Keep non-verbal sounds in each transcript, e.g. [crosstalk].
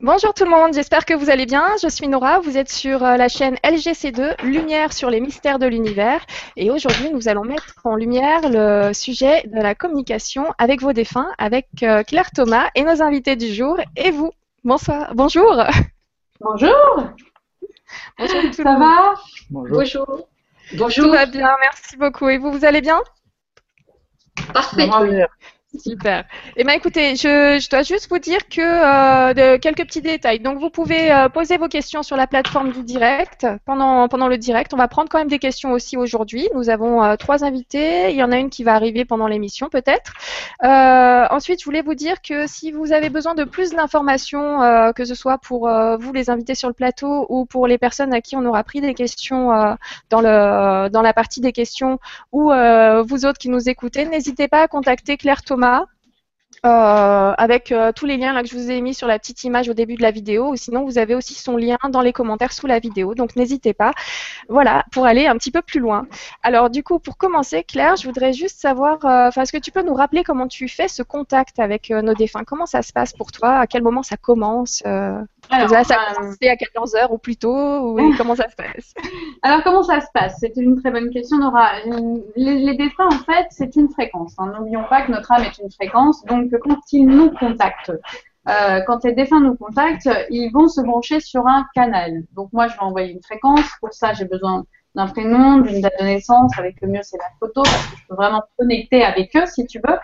Bonjour tout le monde, j'espère que vous allez bien. Je suis Nora, vous êtes sur euh, la chaîne LGC2, Lumière sur les mystères de l'univers. Et aujourd'hui, nous allons mettre en lumière le sujet de la communication avec vos défunts, avec euh, Claire Thomas et nos invités du jour, et vous. Bonsoir, bonjour. Bonjour. Bonjour tout Ça le monde. va Bonjour. Tout va bien, merci beaucoup. Et vous, vous allez bien? Parfait. Super. Eh bien, écoutez, je, dois juste vous dire que euh, quelques petits détails. Donc, vous pouvez euh, poser vos questions sur la plateforme du direct pendant, pendant le direct. On va prendre quand même des questions aussi aujourd'hui. Nous avons euh, trois invités. Il y en a une qui va arriver pendant l'émission, peut-être. Ensuite, je voulais vous dire que si vous avez besoin de plus d'informations, que ce soit pour vous, les invités sur le plateau, ou pour les personnes à qui on aura pris des questions dans, le, dans la partie des questions, ou vous autres qui nous écoutez, n'hésitez pas à contacter Claire Thomas euh, avec euh, tous les liens là, que je vous ai mis sur la petite image au début de la vidéo, ou sinon vous avez aussi son lien dans les commentaires sous la vidéo, donc n'hésitez pas, voilà, pour aller un petit peu plus loin. Alors du coup, pour commencer, Claire, je voudrais juste savoir, euh, est-ce que tu peux nous rappeler comment tu fais ce contact avec nos défunts? Comment ça se passe pour toi? À quel moment ça commence Alors, Là, ça a euh, commencé à 14 heures ou plus tôt ou [laughs] comment ça se passe? Alors, comment ça se passe? C'est une très bonne question, Nora. Les, les défunts, en fait, c'est une fréquence. hein. N'oublions pas que notre âme est une fréquence. Donc, quand ils nous contactent, euh, quand les défunts nous contactent, ils vont se brancher sur un canal. Donc, moi, je vais envoyer une fréquence. Pour ça, j'ai besoin d'un prénom, d'une date de naissance. Avec le mieux, c'est la photo parce que je peux vraiment connecter avec eux, si tu veux.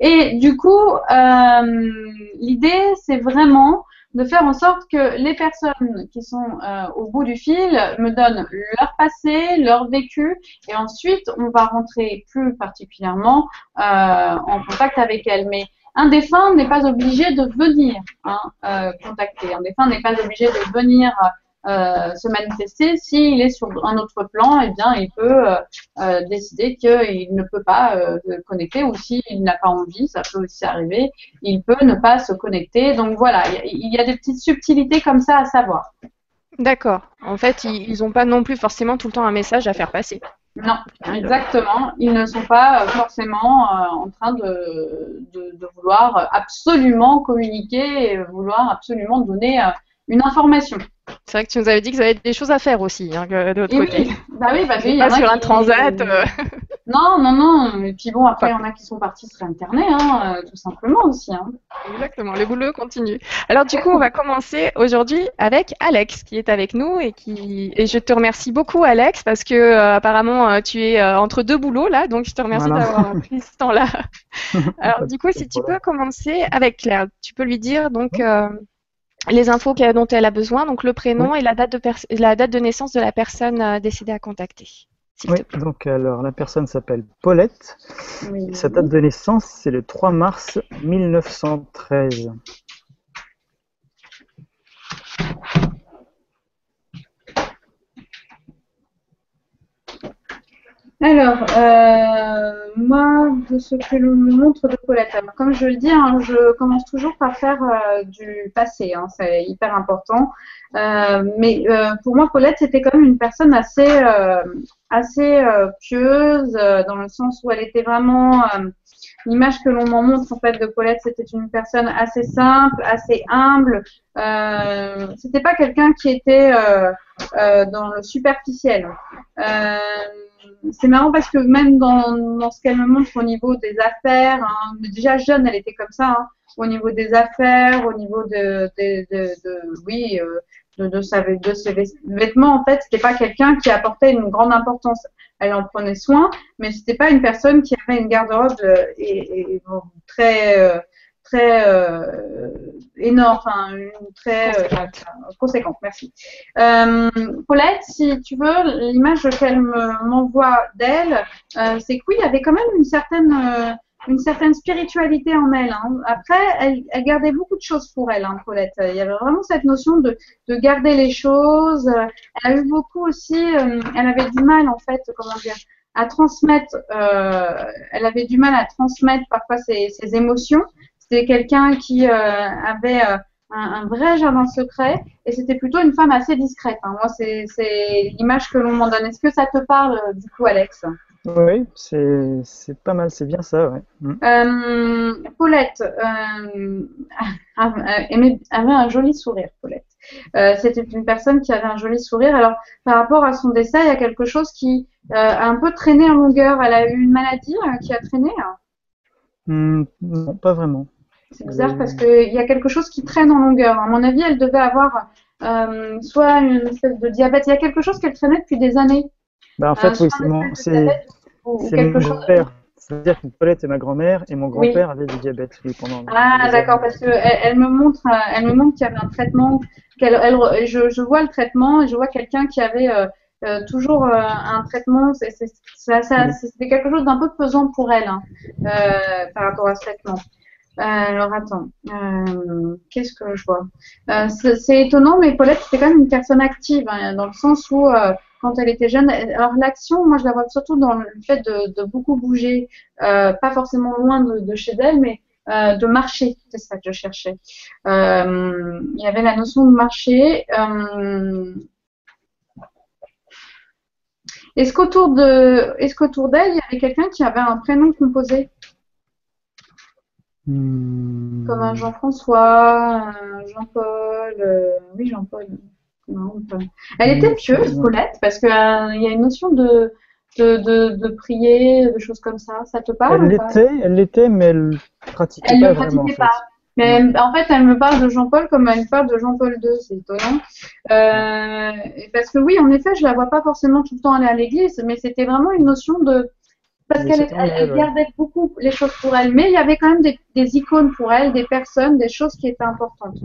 Et du coup, euh, l'idée, c'est vraiment de faire en sorte que les personnes qui sont euh, au bout du fil me donnent leur passé, leur vécu, et ensuite on va rentrer plus particulièrement euh, en contact avec elles. Mais un défunt n'est pas obligé de venir hein, euh, contacter. Un défunt n'est pas obligé de venir se manifester. S'il est sur un autre plan, eh bien, il peut euh, euh, décider qu'il ne peut pas euh, se connecter ou s'il n'a pas envie, ça peut aussi arriver, il peut ne pas se connecter. Donc voilà, il y a- des petites subtilités comme ça à savoir. D'accord. En fait, ils n'ont pas non plus forcément tout le temps un message à faire passer. Non, exactement. Ils ne sont pas euh, forcément euh, en train de, de, de vouloir absolument communiquer et vouloir absolument donner euh, une information. C'est vrai que tu nous avais dit que vous avez des choses à faire aussi, hein, de l'autre Et côté. oui, bah oui, parce qu'il y en Pas sur un transat. euh. Non, non, non. Et puis bon, après, il y en a qui sont partis se réinterner, hein, euh, tout simplement aussi. Hein. Exactement, le boulot continue. Alors du coup, on va commencer aujourd'hui avec Alex qui est avec nous et qui et je te remercie beaucoup Alex parce que euh, apparemment tu es euh, entre deux boulots là, donc je te remercie Voilà. d'avoir pris ce temps-là. [laughs] Alors du coup, si tu peux commencer avec Claire, tu peux lui dire donc euh, les infos qu'elle- dont elle a besoin, donc le prénom et la date de pers- la date de naissance de la personne euh, décédée à contacter. S'il Oui, te plaît. donc alors la personne s'appelle Paulette. Oui. Sa date de naissance, c'est le 3 mars 1913. Alors, euh, moi, de ce que l'on me montre de Paulette, comme je le dis, hein, je commence toujours par faire euh, du passé, hein, c'est hyper important. Euh, mais pour moi, Paulette, c'était quand même une personne assez, assez pieuse, dans le sens où elle était vraiment. L'image que l'on m'en montre en fait de Paulette, c'était une personne assez simple, assez humble. Euh, c'était pas quelqu'un qui était euh, euh, dans le superficiel. Euh, c'est marrant parce que même dans, ce qu'elle me montre au niveau des affaires, hein, déjà jeune, elle était comme ça, hein, au niveau des affaires, au niveau de, oui, de, ses vêt- vêtements, en fait, c'était pas quelqu'un qui apportait une grande importance. Elle en prenait soin, mais c'était pas une personne qui avait une garde-robe euh, et, et, bon, très, euh, très euh, énorme, enfin, une très euh, Conséquente. Merci. Euh, Paulette, si tu veux, l'image qu'elle me- m'envoie d'elle, euh, c'est que oui, il y avait quand même une certaine, euh, une certaine spiritualité en elle. hein. Après, elle, elle gardait beaucoup de choses pour elle, hein, Paulette. Il y avait vraiment cette notion de, de garder les choses. Elle a eu beaucoup aussi, euh, elle avait du mal en fait, comment dire, à transmettre. euh, elle avait du mal à transmettre parfois ses, ses émotions. C'était quelqu'un qui euh, avait euh, un, un vrai jardin secret et c'était plutôt une femme assez discrète. hein. Moi, c'est c'est l'image que l'on m'en donne. Est-ce que ça te parle euh, du coup, Alex? Oui, c'est pas mal, c'est bien ça, ouais. Mm. Euh, Paulette [laughs] euh, aimait- avait un joli sourire, Paulette. Euh, C'était une personne qui avait un joli sourire. Alors, par rapport à son dessin, il y a quelque chose qui euh, a un peu traîné en longueur. Elle a eu une maladie euh, qui a traîné. Mm, non, pas vraiment. C'est bizarre parce qu'il y a quelque chose qui traîne en longueur. À mon avis, elle devait avoir euh, soit une espèce de diabète. Il y a quelque chose qu'elle traînait depuis des années. Bah, en Euh, fait, oui, c'est mon, ou, ou quelque chose. C'est-à-dire que Paulette est ma grand-mère et mon grand-père avait du diabète, lui, pendant Ah, d'accord, parce que elle, elle me montre, euh, elle me montre qu'il y avait un traitement. Qu'elle, elle, je, je vois le traitement et je vois quelqu'un qui avait euh, euh, toujours euh, un traitement. C'est, c'est, ça, ça- c'était quelque chose d'un peu pesant pour elle hein, par rapport à ce traitement. Alors attends, qu'est-ce que je vois? C'est, c'est étonnant, mais Paulette c'était quand même une personne active hein, dans le sens où quand elle était jeune, alors l'action, moi je la vois surtout dans le fait de, de beaucoup bouger, euh, pas forcément loin de, de chez elle, mais euh, de marcher, c'est ça que je cherchais. Euh, il y avait la notion de marcher. est-ce qu'autour de, est-ce qu'autour d'elle, il y avait quelqu'un qui avait un prénom composé, Hmm. comme un Jean-François, un Jean-Paul, oui Jean-Paul. Non, pas. Elle était pieuse. Paulette, parce qu'il y a une notion de, de, de, de prier, de choses comme ça. Ça te parle Elle pas? l'était, elle l'était, mais elle pratiquait Elle pas ne vraiment, en pratiquait fait. pas. Mais en fait, elle me parle de Jean-Paul comme elle me parle de Jean-Paul II, c'est étonnant. Euh, parce que oui, en effet, je la vois pas forcément tout le temps aller à l'église, mais c'était vraiment une notion de parce qu'elle elle, en elle elle, gardait beaucoup les choses pour elle, mais il y avait quand même des, des icônes pour elle, des personnes, des choses qui étaient importantes.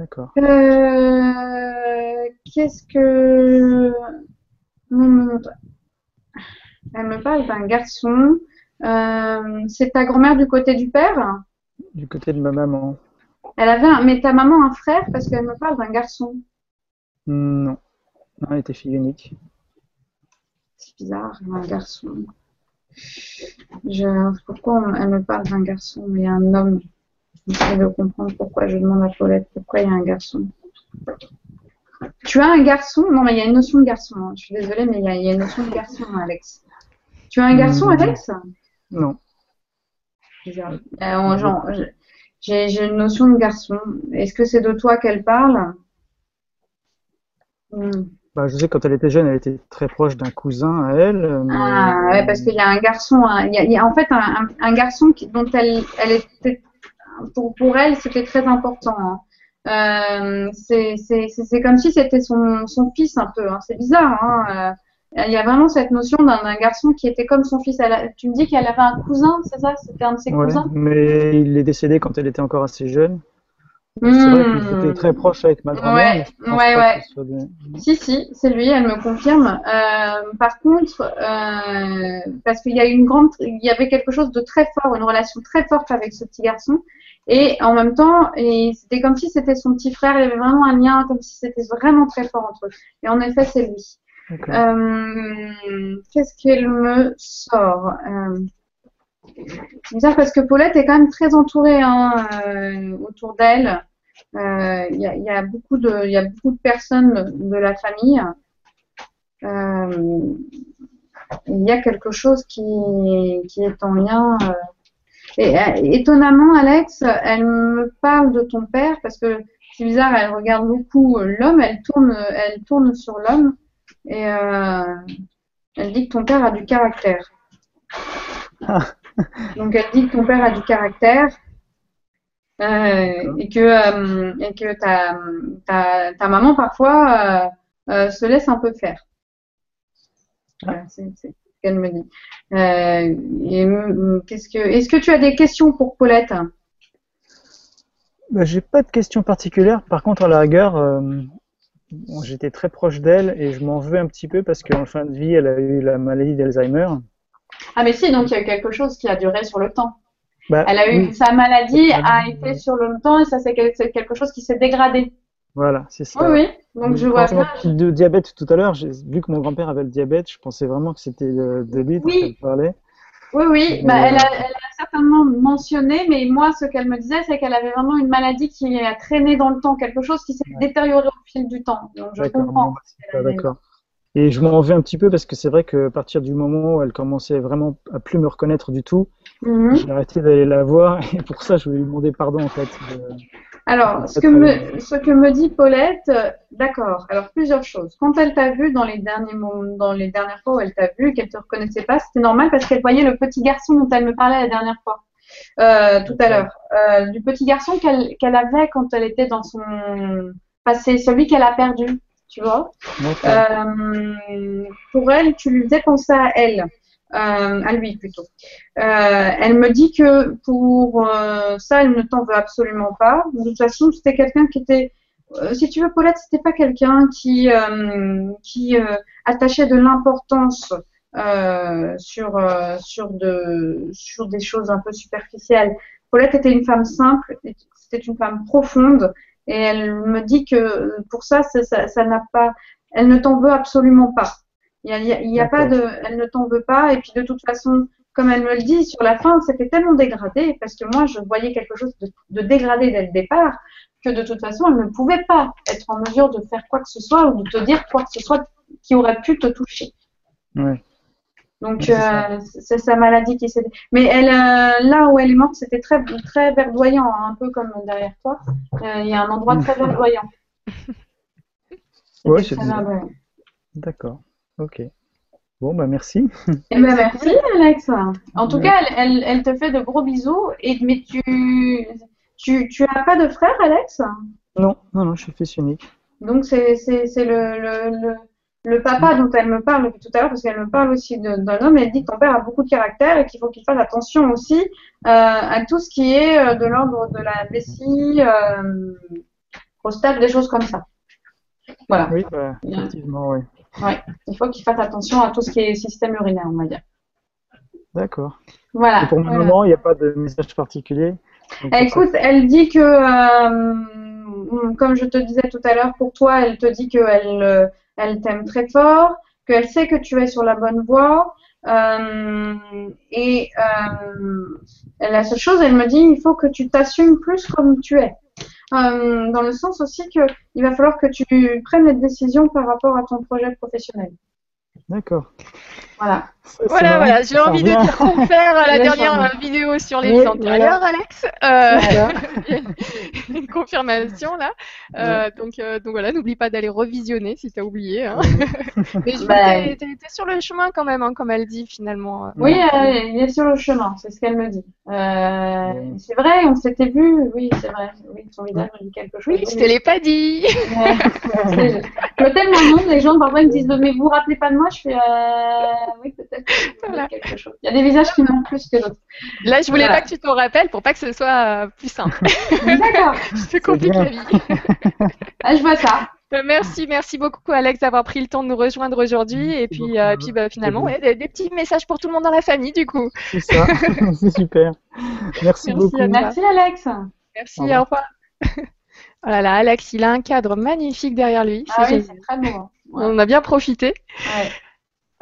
D'accord. Euh, Qu'est-ce que Elle me parle d'un garçon. Euh, c'est ta grand-mère du côté du père? Du côté de ma maman. Elle avait un... Mais ta maman un frère parce qu'elle me parle d'un garçon. Non. Non, elle était fille unique. C'est bizarre, un garçon. Je... Pourquoi on- elle me parle d'un garçon et un homme? J'essaie de comprendre pourquoi je demande à Paulette pourquoi il y a un garçon. Tu as un garçon? Non, mais il y a une notion de garçon. hein. Je suis désolée, mais il y a, il y a une notion de garçon, Alex. Tu as un garçon, Hmm. Alex? Non. Bizarre. Euh, genre, j'ai une notion de garçon. Est-ce que c'est de toi qu'elle parle? Hmm. Bah, je sais quand elle était jeune, elle était très proche d'un cousin à elle. euh, mais- Ah, ouais, parce qu'il y a un garçon, hein, il y a, il y a en fait un, un- un garçon qui, dont elle, elle était, pour, pour elle, c'était très important. hein. Euh, c'est comme si c'était son, son fils un peu. hein. C'est bizarre. Hein. euh, il y a vraiment cette notion d'un garçon qui était comme son fils. Elle a- tu me dis qu'elle avait un cousin, c'est ça? C'était un de ses Ouais, cousins? mais il est décédé quand elle était encore assez jeune. C'est vrai qu'il Hmm. était très proche avec ma grand-mère. Ouais, ouais, ouais. des- Si, si, c'est lui, elle me confirme. Euh, par contre, parce qu'il y a une grande, il y avait quelque chose de très fort, une relation très forte avec ce petit garçon, et en même temps, c'était comme si c'était son petit frère. Il y avait vraiment un lien, comme si c'était vraiment très fort entre eux. Et en effet, c'est lui. Euh, Qu'est-ce qu'elle me sort Euh, C'est bizarre parce que Paulette est quand même très entourée hein, euh, autour d'elle. Euh, Il y, a, il y a beaucoup de, il y a beaucoup de personnes de la famille. Euh, il y a quelque chose qui, qui est en lien. Euh. Et euh, étonnamment, Alex, elle me parle de ton père parce que c'est bizarre, elle regarde beaucoup euh, l'homme, elle tourne, elle tourne sur l'homme et euh, elle dit que ton père a du caractère. Donc elle dit que ton père a du caractère euh, et que, euh, et que ta, ta, ta maman parfois euh, euh, se laisse un peu faire. Voilà, c'est c'est ce qu'elle me dit. Euh, hum, qu'est-ce que, est-ce que tu as des questions pour Paulette? Bah, j'ai pas de questions particulières. Par contre, à la rigueur, euh, bon, j'étais très proche d'elle et je m'en veux un petit peu parce qu'en fin de vie, elle a eu la maladie d'Alzheimer. Ah mais si, donc il y a eu quelque chose qui a duré sur le temps. Bah, Elle a eu oui, sa maladie a Ah, été ouais. sur le temps et ça c'est quelque chose qui s'est dégradé. Voilà, c'est ça. Oui, oui. Donc je vois bien. de diabète tout à l'heure, vu que mon grand-père avait le diabète, je pensais vraiment que c'était de, lui dont Oui. elle parlait. Oui, oui. Bah, elle, a, euh, elle a certainement mentionné, mais moi ce qu'elle me disait, c'est qu'elle avait vraiment une maladie qui a traîné dans le temps, quelque chose qui s'est détérioré au fil du temps. Donc je comprends. d'accord. Et je m'en veux un petit peu parce que c'est vrai qu'à partir du moment où elle commençait vraiment à plus me reconnaître du tout, Mhm. j'ai arrêté d'aller la voir et pour ça je voulais lui demander pardon en fait. de- Alors, ce Très que, me, ce que me dit Paulette, d'accord. Alors, plusieurs choses. Quand elle t'a vu dans les derniers moments, dans les dernières fois où elle t'a vu, qu'elle te reconnaissait pas, c'était normal parce qu'elle voyait le petit garçon dont elle me parlait la dernière fois, euh, tout à l'heure, Euh, du petit garçon qu'elle qu'elle avait quand elle était dans son passé, celui qu'elle a perdu, tu vois. Euh, pour elle, tu lui faisais penser à elle, euh, à lui plutôt. Euh, elle me dit que pour euh, ça, elle ne t'en veut absolument pas. De toute façon, c'était quelqu'un qui était, euh, si tu veux, Paulette, c'était pas quelqu'un qui euh, qui euh, attachait de l'importance sur sur de sur des choses un peu superficielles. Paulette était une femme simple, c'était une femme profonde, et elle me dit que pour ça ça- ça n'a pas elle ne t'en veut absolument pas. Il a, y a- pas de, elle ne t'en veut pas. Et puis de toute façon, comme elle me le dit, sur la fin, c'était tellement dégradé parce que moi, je voyais quelque chose de, de dégradé dès le départ que de toute façon, elle ne pouvait pas être en mesure de faire quoi que ce soit ou de te dire quoi que ce soit qui aurait pu te toucher. Ouais. Donc Ouais, c'est ça. euh, c'est sa maladie qui s'est. Mais elle, euh, là où elle est morte, c'était très très verdoyant, hein, un peu comme derrière toi. Euh, Il y a un endroit très verdoyant. Ouais, C'était c'est verdoyant. D'accord. Ok. Bon, bah merci. Eh ben, merci Alex. En tout Ouais. cas, elle, te fait de gros bisous. Et mais tu tu tu as pas de frère, Alex? Non, non, non, je suis fils unique. Donc c'est c'est c'est le, le le le papa dont elle me parle depuis tout à l'heure parce qu'elle me parle aussi d'un homme. Elle dit que ton père a beaucoup de caractère et qu'il faut qu'il fasse attention aussi euh, à tout ce qui est euh, de l'ordre de la vessie, euh, prostate, des choses comme ça. Voilà. Oui, bah, effectivement, oui. Il faut qu'il fasse attention à tout ce qui est système urinaire, on va dire. D'accord. Voilà. Et pour le Voilà. moment, il n'y a pas de message particulier. Donc, Eh, Écoute, elle dit que, euh, comme je te disais tout à l'heure, pour toi, elle te dit qu'elle euh, elle t'aime très fort, qu'elle sait que tu es sur la bonne voie. euh, et euh, la seule chose, elle me dit, il faut que tu t'assumes plus comme tu es. Euh, dans le sens aussi que il va falloir que tu prennes les décisions par rapport à ton projet professionnel. D'accord. Voilà. Voilà, voilà, j'ai envie de dire confère à la [laughs] dernière changement. vidéo sur les vies antérieures, Alex. Euh, [laughs] une confirmation là. Euh, donc, euh, donc voilà, n'oublie pas d'aller revisionner si t'as oublié. Hein. [laughs] Mais je vois Bah, que t'es- sur le chemin quand même, hein, comme elle dit finalement. euh. Oui, euh, il est sur le chemin, c'est ce qu'elle me dit. C'est vrai, on s'était vu, oui, c'est vrai. Oui, son visage me dit quelque chose. Oui, je te l'ai pas dit. Je me tellement nom, les gens parfois ils me disent mais vous vous rappelez pas de moi, je fais euh, oui peut-être que vous me Voilà. dites quelque chose. Il y a des visages qui manquent plus que d'autres. Là, je voulais Voilà. pas que tu t'en rappelles pour pas que ce soit euh, plus simple. [laughs] D'accord. je te complique bien. la vie. [laughs] Ah, je vois ça. Euh, Merci, merci beaucoup Alex d'avoir pris le temps de nous rejoindre aujourd'hui. Et puis, euh, puis bah, finalement, ouais, des, des petits messages pour tout le monde dans la famille du coup. C'est ça. [laughs] c'est super. Merci, Merci beaucoup. Merci Alex. Merci, Au au revoir. revoir. Oh là là, Alex, il a un cadre magnifique derrière lui. Ah C'est oui, c'est très beau. hein. Ouais. On a bien profité. Ouais.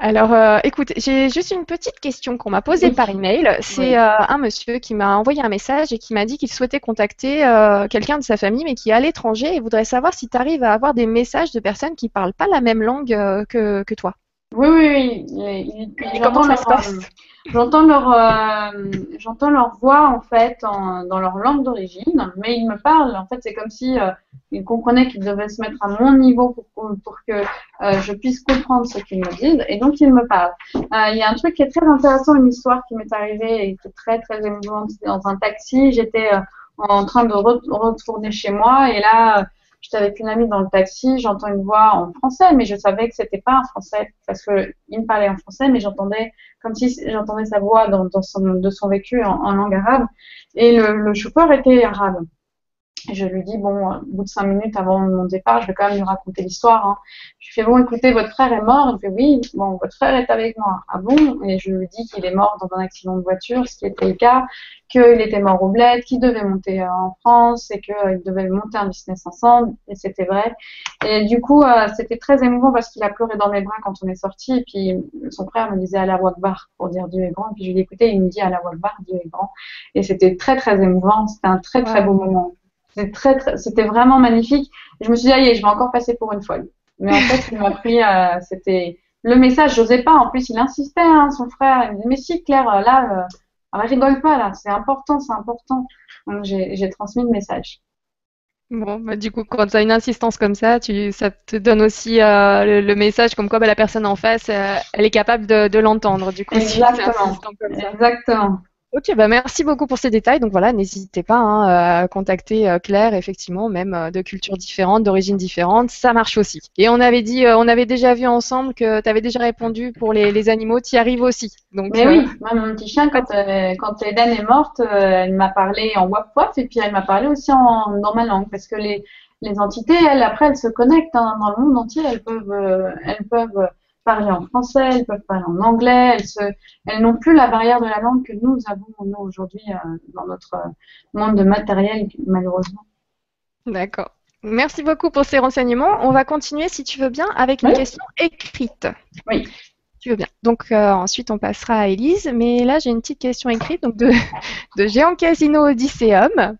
Alors, euh, écoute, j'ai juste une petite question qu'on m'a posée Oui. par email. C'est Oui. euh, un monsieur qui m'a envoyé un message et qui m'a dit qu'il souhaitait contacter euh, quelqu'un de sa famille, mais qui est à l'étranger et voudrait savoir si tu arrives à avoir des messages de personnes qui parlent pas la même langue euh, que, que toi. Oui, oui, oui. Et j'entends comment ça leur, se passe? euh, J'entends leur, euh, j'entends leur voix en fait en- dans leur langue d'origine, mais ils me parlent. En fait, c'est comme si euh, ils comprenaient qu'ils devaient se mettre à mon niveau pour, pour que euh, je puisse comprendre ce qu'ils me disent, et donc ils me parlent. Euh, Il y a un truc qui est très intéressant, une histoire qui m'est arrivée et qui est très très émouvante. C'était dans un taxi. J'étais euh, en train de re- retourner chez moi, et là. J'étais avec une amie dans le taxi, j'entends une voix en français, mais je savais que c'était pas un français parce que il me parlait en français, mais j'entendais comme si j'entendais sa voix dans, son, de son vécu en, langue arabe. Et le chauffeur était arabe. Et je lui dis, bon, au bout de cinq minutes avant mon départ, je vais quand même lui raconter l'histoire. Hein. Je lui fais, bon, écoutez, votre frère est mort. Il fait, oui, bon, votre frère est avec moi. Ah bon? Et je lui dis qu'il est mort dans un accident de voiture, ce qui était le cas, qu'il était mort au bled, qu'il devait monter euh, en France et qu'ils devaient monter un business ensemble. Et c'était vrai. Et du coup, euh, c'était très émouvant parce qu'il a pleuré dans mes bras quand on est sorti. Et puis, son frère me disait Allah Akbar pour dire Dieu est grand. Et puis, je lui dis, écoutez, il me dit Allah Akbar, Dieu est grand. Et c'était très, très émouvant. C'était un très, très beau moment. C'était très, très, c'était vraiment magnifique. Je me suis dit, allez, je vais encore passer pour une folle. Mais en fait, il m'a pris, euh, c'était le message, j'osais pas. En plus, il insistait, hein, son frère. Il me dit, mais si, Claire, euh, là, euh, rigole pas, là, c'est important, c'est important. Donc, j'ai transmis le message. Bon, bah, du coup, quand tu as une insistance comme ça, tu, ça te donne aussi euh, le, message comme quoi bah, la personne en face, elle est capable de, de l'entendre. Du coup, Exactement. Exactement. Ok, bah merci beaucoup pour ces détails. Donc voilà, n'hésitez pas hein, à contacter euh, Claire, effectivement, même euh, de cultures différentes, d'origines différentes, ça marche aussi. Et on avait dit, euh, on avait déjà vu ensemble que tu avais déjà répondu pour les, les animaux, tu y arrives aussi. Donc, Mais oui, moi mon petit chien, quand, quand Eden est morte, elle m'a parlé en waf waf et puis elle m'a parlé aussi en, dans ma langue parce que les, les entités, elles, après, elles se connectent hein, dans le monde entier, elles peuvent, elles peuvent parler en français, elles peuvent parler en anglais, elles, elles n'ont plus la barrière de la langue que nous avons nous aujourd'hui euh, dans notre euh, monde de matériel, malheureusement. D'accord. Merci beaucoup pour ces renseignements. On va continuer, si tu veux bien, avec une question écrite. Oui tu veux bien. Donc euh, ensuite on passera à Elise, mais là j'ai une petite question écrite donc de, [laughs] de Géant Casino Odysseum.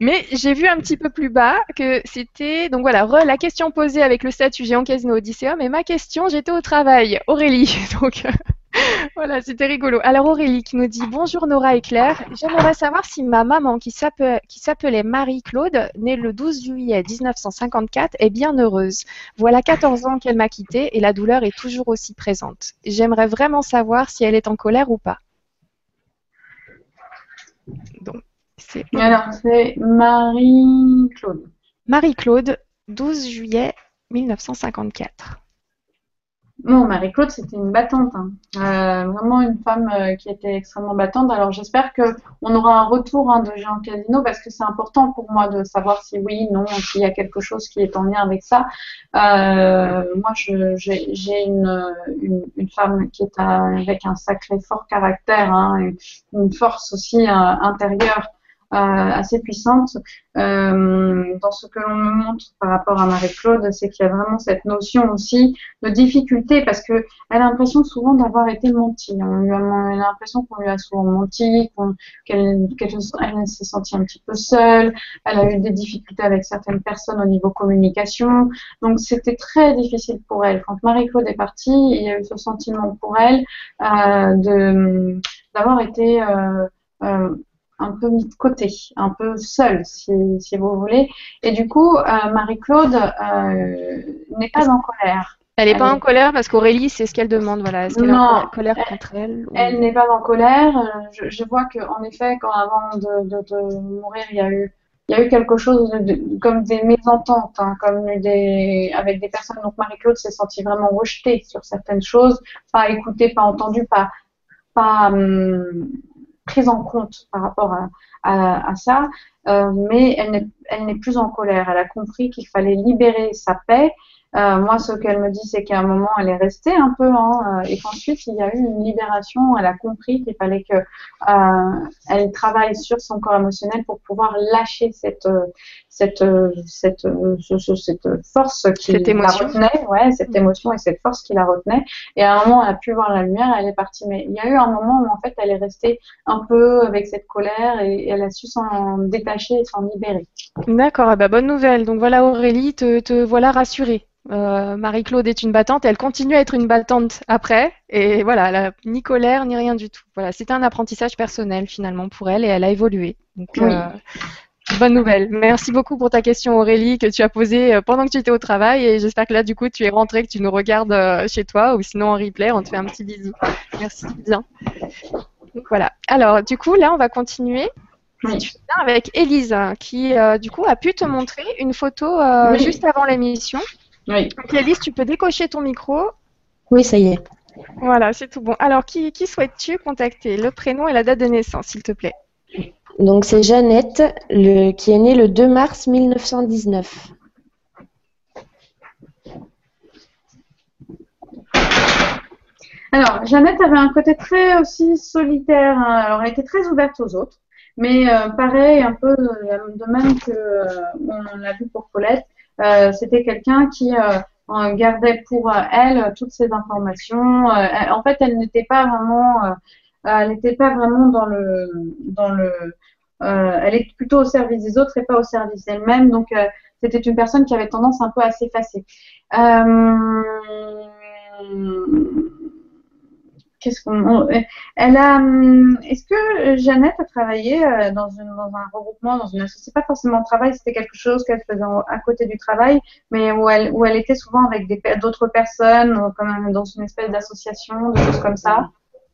Mais j'ai vu un petit peu plus bas que c'était donc voilà la question posée avec le statut Géant Casino Odysseum et ma question j'étais au travail Aurélie [laughs] donc [laughs] voilà, c'était rigolo. Alors Aurélie qui nous dit Bonjour Nora et Claire. J'aimerais savoir si ma maman qui s'appelait Marie-Claude, née le 12 juillet 1954, est bien heureuse. Voilà 14 ans qu'elle m'a quittée et la douleur est toujours aussi présente. J'aimerais vraiment savoir si elle est en colère ou pas. Donc, c'est. Alors, c'est Marie-Claude. Marie-Claude, 12 juillet 1954. Non, Marie-Claude, c'était une battante. Hein. Euh, vraiment une femme euh, qui était extrêmement battante. Alors j'espère qu'on aura un retour hein, de Jean Casino parce que c'est important pour moi de savoir si oui, non, s'il y a quelque chose qui est en lien avec ça. Euh, moi, j'ai une, une, femme qui est avec un sacré fort caractère, hein, une force aussi intérieure euh, assez puissante. Euh, dans ce que l'on me montre par rapport à Marie-Claude, c'est qu'il y a vraiment cette notion aussi de difficulté parce que elle a l'impression souvent d'avoir été mentie. On lui a, l'impression qu'on lui a souvent menti, qu'elle s'est sentie un petit peu seule. Elle a eu des difficultés avec certaines personnes au niveau communication. Donc c'était très difficile pour elle. Quand Marie-Claude est partie, il y a eu ce sentiment pour elle euh, d'avoir été euh, euh, un peu mis de côté, un peu seule, si, si vous voulez. Et du coup, euh, Marie-Claude euh, n'est pas en colère. Elle n'est pas en colère parce qu'Aurélie, c'est ce qu'elle demande. Voilà. Est-ce qu'elle est en colère contre elle Elle n'est pas en colère. Je, je vois qu'en effet, quand avant de, de, mourir, il y a eu, il y a eu quelque chose de, comme des mésententes, hein, comme des, avec des personnes. Donc Marie-Claude s'est sentie vraiment rejetée sur certaines choses, pas écoutée, pas entendue, pas, pas, hum, prise en compte par rapport à, ça, euh, mais elle n'est plus en colère. Elle a compris qu'il fallait libérer sa paix euh, moi, ce qu'elle me dit, c'est qu'à un moment, elle est restée un peu, hein, euh, et qu'ensuite, il y a eu une libération. Elle a compris qu'il fallait que euh, elle travaille sur son corps émotionnel pour pouvoir lâcher cette cette cette cette, force qui la retenait, ouais, cette mm. émotion et cette force qui la retenait. Et à un moment, elle a pu voir la lumière, elle est partie. Mais il y a eu un moment où en fait, elle est restée un peu avec cette colère et, elle a su s'en détacher et s'en libérer. D'accord, ah bah bonne nouvelle. Donc voilà Aurélie, te, te voilà rassurée. Euh, Marie-Claude est une battante, elle continue à être une battante après, et voilà, elle a ni colère ni rien du tout. Voilà, c'était un apprentissage personnel finalement pour elle et elle a évolué. Donc, euh, bonne nouvelle. Merci beaucoup pour ta question Aurélie que tu as posée euh, pendant que tu étais au travail et j'espère que là du coup tu es rentrée, que tu nous regardes chez toi ou sinon en replay, on te fait un petit bisou. Merci bien. Donc voilà. Alors du coup là on va continuer. avec Elise qui du coup a pu te montrer une photo juste avant l'émission oui. Alice, tu peux décocher ton micro. Oui, ça y est. Voilà, c'est tout bon. Alors, qui, souhaites-tu contacter? Le prénom et la date de naissance, s'il te plaît. Donc, c'est Jeannette, qui est née le 2 mars 1919. Alors, Jeannette avait un côté très aussi solitaire. Hein. Alors, elle était très ouverte aux autres. Mais euh, pareil, un peu de même que euh, on l'a vu pour Paulette, euh, c'était quelqu'un qui euh, gardait pour elle toutes ces informations. Euh, en fait, elle n'était pas vraiment, elle n'était pas vraiment dans le, dans le, elle est plutôt au service des autres et pas au service d'elle-même. Donc c'était une personne qui avait tendance un peu à s'effacer. Euh, Qu'est-ce qu'on, elle a, est-ce que Jeannette a travaillé euh, dans, dans un regroupement, dans une association, pas forcément au travail, c'était quelque chose qu'elle faisait à côté du travail, mais où elle, où elle était souvent avec d'autres personnes, comme dans une espèce d'association, des choses comme ça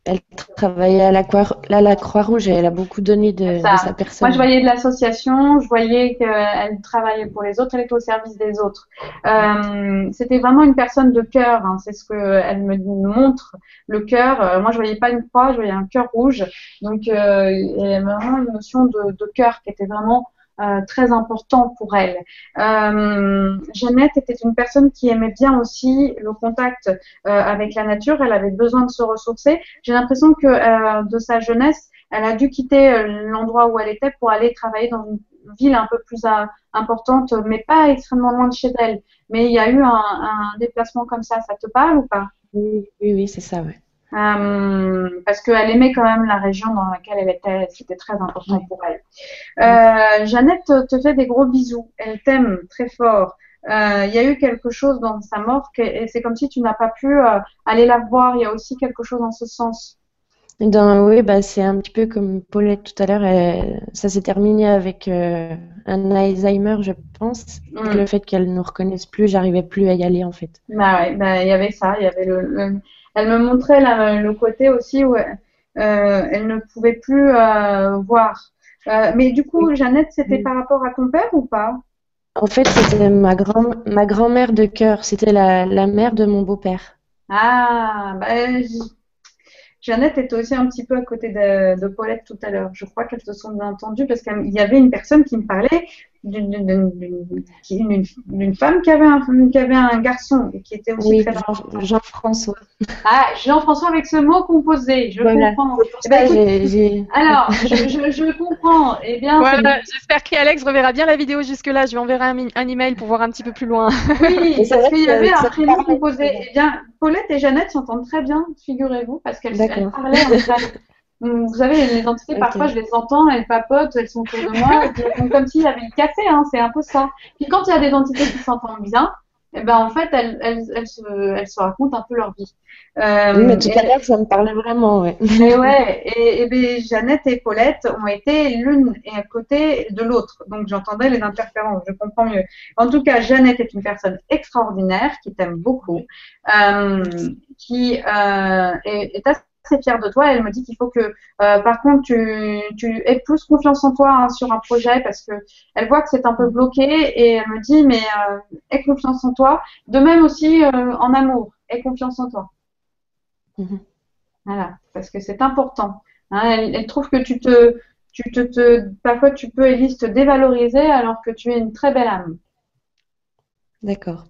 elle travaillait à la, la Croix-Rouge et elle a beaucoup donné de, sa personne. Moi, je voyais de l'association, je voyais qu'elle travaillait pour les autres, elle était au service des autres. Euh, C'était vraiment une personne de cœur, hein, c'est ce qu'elle me montre, le cœur. Euh, moi, je voyais pas une croix, je voyais un cœur rouge. Donc, euh, il y avait vraiment une notion de, de cœur qui était vraiment euh, très important pour elle. Euh, Jeannette était une personne qui aimait bien aussi le contact euh, avec la nature. Elle avait besoin de se ressourcer. J'ai l'impression que euh, de sa jeunesse, elle a dû quitter l'endroit où elle était pour aller travailler dans une ville un peu plus importante, mais pas extrêmement loin de chez elle. Mais il y a eu un, un déplacement comme ça. Ça te parle ou pas? Oui, oui, oui c'est ça, ouais. Euh, parce qu'elle aimait quand même la région dans laquelle elle était, c'était très important pour elle. Euh, Jeannette te fait des gros bisous, elle t'aime très fort. Euh, il y a eu quelque chose dans sa mort et c'est comme si tu n'as pas pu euh, aller la voir. Il y a aussi quelque chose dans ce sens. Dans, oui, bah, c'est un petit peu comme Paulette tout à l'heure. Ça s'est terminé avec un Alzheimer, je pense. Mm. Le fait qu'elle ne reconnaisse plus, j'arrivais plus à y aller en fait. Bah ouais, bah, il y avait ça. Il y avait le elle me montrait le côté aussi où euh, elle ne pouvait plus euh, voir. Euh, mais du coup, Jeannette, c'était par rapport à ton père ou pas? En fait, c'était ma, grand ma grand-mère de cœur. C'était la, la mère de mon beau-père. Ah, bah, Jeannette était aussi un petit peu à côté de, de Paulette tout à l'heure. Je crois qu'elles se sont bien entendues parce qu'il y avait une personne qui me parlait d'une femme qui avait, un, qui avait un garçon et qui était aussi oui, Jean-François. ah, Jean-François avec ce mot composé, je comprends. Eh ben, alors, je, je, comprends. Eh bien, voilà, j'espère qu'Alex reverra bien la vidéo jusque-là. Je lui enverrai un, un, email pour voir un petit peu plus loin. Oui, [laughs] parce qu'il y avait un prénom composé. Eh bien, Paulette et Jeannette s'entendent très bien, figurez-vous, parce qu'elles parlaient en [laughs] vous savez, les entités, parfois, je les entends, elles papotent, elles sont autour de moi, font comme s'il y avait le café, hein, c'est un peu ça. Puis quand il y a des entités qui s'entendent bien, eh ben, en fait, elles, elles, elles, se, elles se racontent un peu leur vie. Euh, oui, mais tout à l'heure, ça me parlait vraiment, ouais. [laughs] Et ouais, et, et ben, Jeannette et Paulette ont été l'une à côté de l'autre. Donc, j'entendais les interférences, je comprends mieux. En tout cas, Jeannette est une personne extraordinaire qui t'aime beaucoup, euh, qui euh, est, est assez très fière de toi. Elle me dit qu'il faut que, euh, par contre, tu, tu, aies plus confiance en toi hein, sur un projet parce que elle voit que c'est un peu bloqué et elle me dit, mais euh, aie confiance en toi. De même aussi euh, en amour, aie confiance en toi. Mhm. Voilà, parce que c'est important. Hein. elle, trouve que tu te, tu te, te, parfois tu peux, Elise, te dévaloriser alors que tu es une très belle âme. D'accord.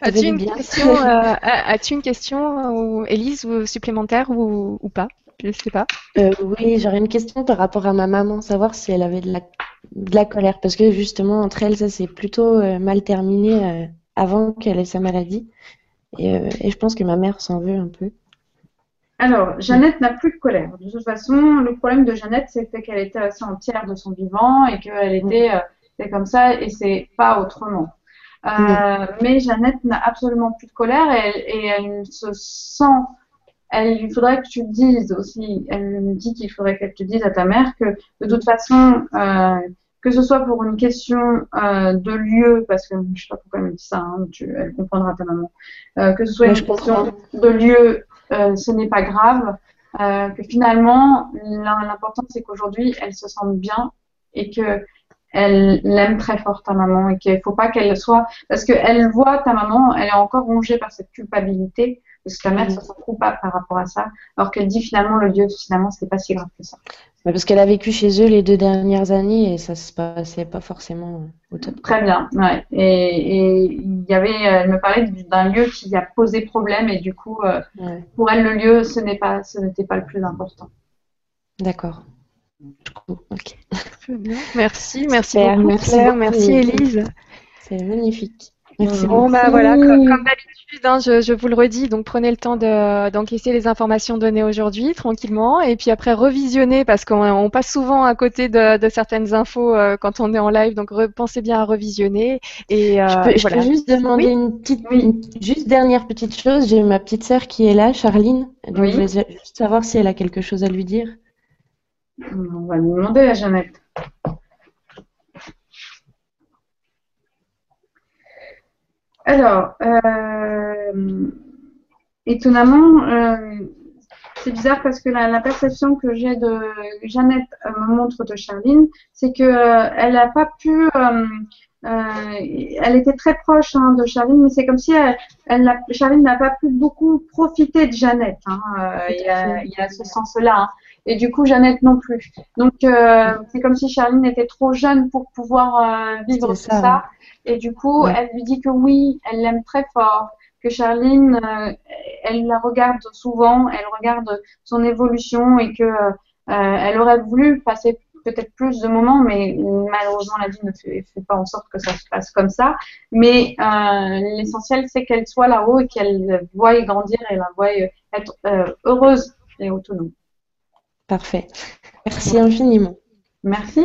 Hmm. As-tu une, question, euh, as une question, ou, Elise, ou supplémentaire ou, ou pas? Je ne sais pas. Euh, oui, j'aurais une question par rapport à ma maman, savoir si elle avait de la, de la colère. Parce que justement, entre elles, ça s'est plutôt euh, mal terminé avant qu'elle ait sa maladie. Et, et, je pense que ma mère s'en veut un peu. Alors, Jeannette n'a plus de colère. De toute façon, le problème de Jeannette, c'était qu'elle était assez entière de son vivant et qu'elle était, était comme ça et c'est pas autrement. Euh, mais Jeannette n'a absolument plus de colère et, et elle se sent. Elle, il faudrait que tu dises aussi, elle me dit qu'il faudrait qu'elle te dise à ta mère que de toute façon, euh, que ce soit pour une question euh, de lieu, parce que je sais pas pourquoi elle me dit ça, hein, tu, elle comprendra ta maman, que ce soit une question de lieu, ce n'est pas grave, que finalement, l'important c'est qu'aujourd'hui, elle se sente bien et que elle l'aime très fort ta maman et qu'il faut pas qu'elle soit parce qu'elle voit ta maman, elle est encore rongée par cette culpabilité parce que la mère se sent coupable par rapport à ça, alors qu'elle dit finalement le Dieu finalement c'était pas si grave que ça. parce qu'elle a vécu chez eux les deux dernières années et ça se passait pas forcément au top. Très bien, ouais. Et il y avait, elle me parlait d'un lieu qui a posé problème et du coup pour elle le lieu ce n'est pas, ce n'était pas le plus important. D'accord. Merci, merci beaucoup, merci Claire, merci Élise. C'est magnifique. Merci Bon, beaucoup. bah voilà, comme, comme d'habitude, hein, je, je vous le redis, donc prenez le temps de- d'encaisser les informations données aujourd'hui tranquillement, et puis après revisionner parce qu'on on passe souvent à côté de, de certaines infos euh, quand on est en live, donc pensez bien à revisionner. Et, euh, Je peux, et je voilà. peux juste demander Oui. une petite, une juste dernière petite chose. J'ai ma petite sœur qui est là, Charline. Donc Oui. je voulais juste savoir si elle a quelque chose à lui dire. On va lui demander à Jeannette. Alors, euh, étonnamment, euh, c'est bizarre parce que la, la perception que j'ai de Jeannette euh, me montre de Charline, c'est que euh, elle n'a pas pu. elle était très proche hein, de Charline, mais c'est comme si elle, elle Charline n'a pas pu beaucoup profiter de Jeannette. hein. Il y, a, il y a ce sens-là. hein. Et du coup, Jeannette non plus. Donc, euh, c'est comme si Charline était trop jeune pour pouvoir euh, vivre tout ça. Et du coup, Ouais. elle lui dit que oui, elle l'aime très fort, que Charline, euh, elle la regarde souvent, elle regarde son évolution et que euh, elle aurait voulu passer peut-être plus de moments, mais malheureusement la vie ne fait, fait pas en sorte que ça se passe comme ça. Mais euh, l'essentiel, c'est qu'elle soit là-haut et qu'elle voie grandir et la voie être euh, heureuse et autonome. Parfait. Merci infiniment. Merci.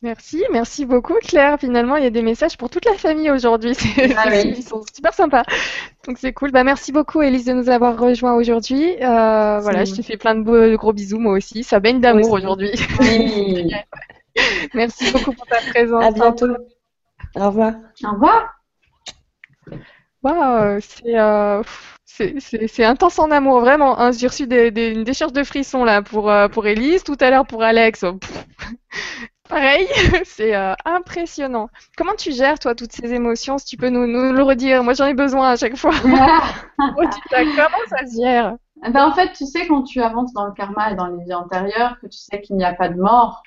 Merci, merci beaucoup Claire. Finalement, il y a des messages pour toute la famille aujourd'hui. [laughs] Ah oui. Ils sont super sympas. Donc c'est cool. Bah, merci beaucoup Elise de nous avoir rejoints aujourd'hui. Euh, voilà, je te fais plein de, beaux- de gros bisous moi aussi. Ça baigne d'amour aujourd'hui. Oui. [laughs] merci beaucoup pour ta présence. À bientôt. Au revoir. Au revoir. Waouh, c'est euh, c'est- intense en amour, vraiment. hein. J'ai reçu des, des- une décharge de frissons là pour, euh, pour Elise, tout à l'heure pour Alex. Oh, pff. [laughs] Pareil, [laughs] c'est euh, impressionnant. Comment tu gères, toi, toutes ces émotions, si tu peux nous, nous le redire? Moi, j'en ai besoin à chaque fois. [laughs] Comment ça se gère? Ben, en fait, tu sais, quand tu avances dans le karma et dans les vies antérieures, que tu sais qu'il n'y a pas de mort,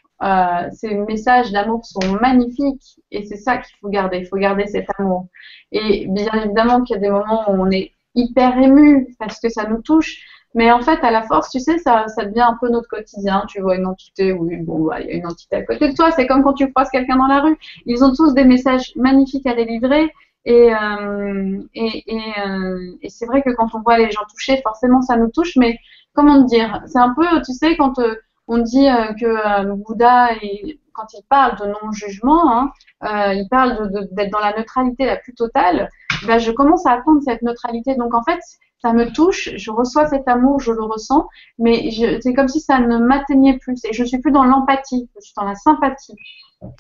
ces messages d'amour sont magnifiques et c'est ça qu'il faut garder. Il faut garder cet amour. Et bien évidemment qu'il y a des moments où on est hyper ému parce que ça nous touche, mais en fait, à la force, tu sais, ça, ça devient un peu notre quotidien. Tu vois une entité, oui, bon, bah, il y a une entité à côté de toi. C'est comme quand tu croises quelqu'un dans la rue. Ils ont tous des messages magnifiques à délivrer. Et, euh, et, et, euh, et c'est vrai que quand on voit les gens touchés, forcément ça nous touche, mais comment te dire? C'est un peu, tu sais, quand euh, on dit que le Bouddha, est- quand il parle de non-jugement, hein, euh, il parle d'être dans la neutralité la plus totale, ben, je commence à atteindre cette neutralité. Donc en fait, ça me touche, je reçois cet amour, je le ressens, mais c'est comme si ça ne m'atteignait plus. Et je suis plus dans l'empathie, je suis dans la sympathie.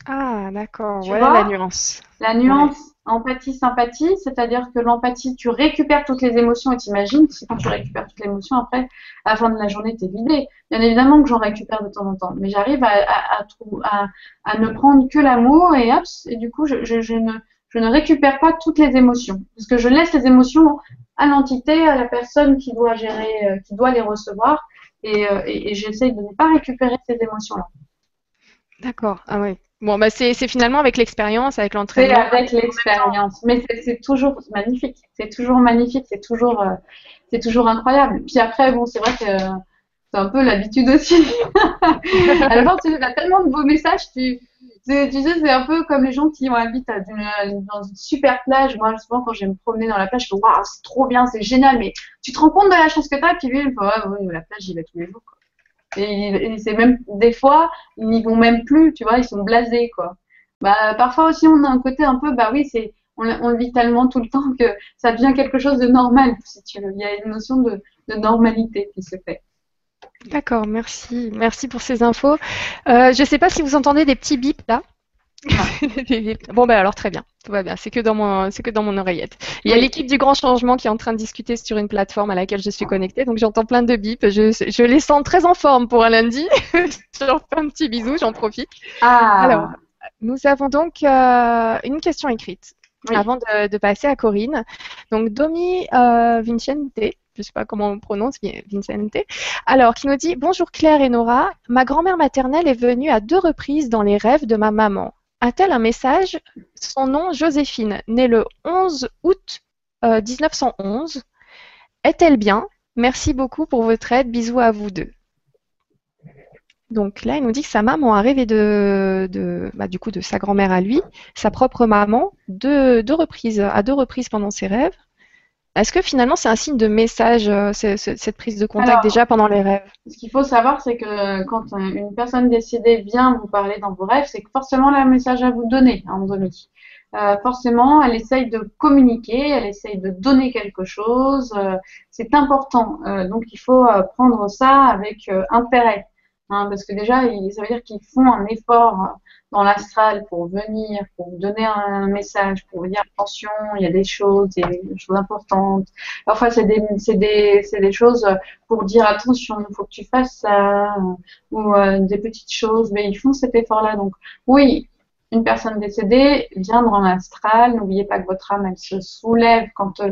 Ah, d'accord. Tu vois la nuance. La nuance empathie-sympathie, c'est-à-dire que l'empathie, tu récupères toutes les émotions et t'imagines, c'est quand tu récupères toutes les émotions, après, à la fin de la journée, t'es vidé. Bien évidemment que j'en récupère de temps en temps, mais j'arrive à, à, à, trou- à- à ne prendre que l'amour et hop, et du coup, je, je, je ne, je ne récupère pas toutes les émotions, parce que je laisse les émotions à l'entité, à la personne qui doit gérer, euh, qui doit les recevoir, et, euh, et, et j'essaye de ne pas récupérer ces émotions-là. D'accord. Ah ouais. Bon, bah c'est c'est finalement avec l'expérience, avec C'est l'entraînement. avec l'expérience, mais c'est- c'est toujours magnifique, c'est toujours magnifique, c'est toujours, euh, c'est toujours incroyable. Puis après, bon, c'est vrai que euh, c'est un peu l'habitude aussi. [laughs] Alors, tu as tellement de beaux messages, tu, tu, sais, c'est un peu comme les gens qui habitent à dans une super plage. Moi, souvent, quand je vais me promener dans la plage, je me dis, waouh, c'est trop bien, c'est génial, mais tu te rends compte de la chance que tu as, puis lui, il me ouais, ouais, la plage, j'y vais tous les jours. quoi. C'est même, des fois, ils n'y vont même plus, tu vois, ils sont blasés, quoi. Bah, parfois aussi, on a un côté un peu, bah oui, c'est, on, vit tellement tout le temps que ça devient quelque chose de normal, si tu veux. Il y a une notion de, de normalité qui se fait. D'accord, merci. Merci pour ces infos. Euh, je ne sais pas si vous entendez des petits bips là. [laughs] Bon, ben alors très bien, tout va bien. C'est que dans mon, c'est que dans mon oreillette. Il y a l'équipe du Grand Changement qui est en train de discuter sur une plateforme à laquelle je suis connectée, donc j'entends plein de bips. Je, je les sens très en forme pour un lundi. [laughs] je leur fais un petit bisou, j'en profite. Ah, Alors, nous avons donc euh, une question écrite Oui. avant de, de passer à Corinne. Donc, Domi euh, Vincente, je ne sais pas comment on prononce, Vi- Vincente, alors, qui nous dit Bonjour Claire et Nora, ma grand-mère maternelle est venue à deux reprises dans les rêves de ma maman. A-t-elle un message? Son nom, Joséphine, née le 11 août euh, 1911. Est-elle bien? Merci beaucoup pour votre aide. Bisous à vous deux. Donc là, il nous dit que sa maman a rêvé de, bah, du coup, de sa grand-mère à lui, sa propre maman, à deux reprises pendant ses rêves. Est-ce que finalement c'est un signe de message, euh, ce- ce- cette prise de contact Alors, déjà pendant les rêves? Ce qu'il faut savoir, c'est que quand euh, une personne décédée vient vous parler dans vos rêves, c'est que forcément elle a un message à vous donner, à Anthony. Euh, forcément, elle essaye de communiquer, elle essaye de donner quelque chose. euh, c'est important. Donc, il faut prendre ça avec intérêt. hein, parce que déjà, il- ça veut dire qu'ils font un effort dans l'astral pour venir, pour donner un message, pour dire attention, il y a des choses, des choses importantes. Parfois, c'est des, c'est des, c'est des choses pour dire attention, il faut que tu fasses ça, ou euh, des petites choses, mais ils font cet effort-là. Donc, oui, une personne décédée vient dans l'astral. N'oubliez pas que votre âme, elle se soulève quand euh,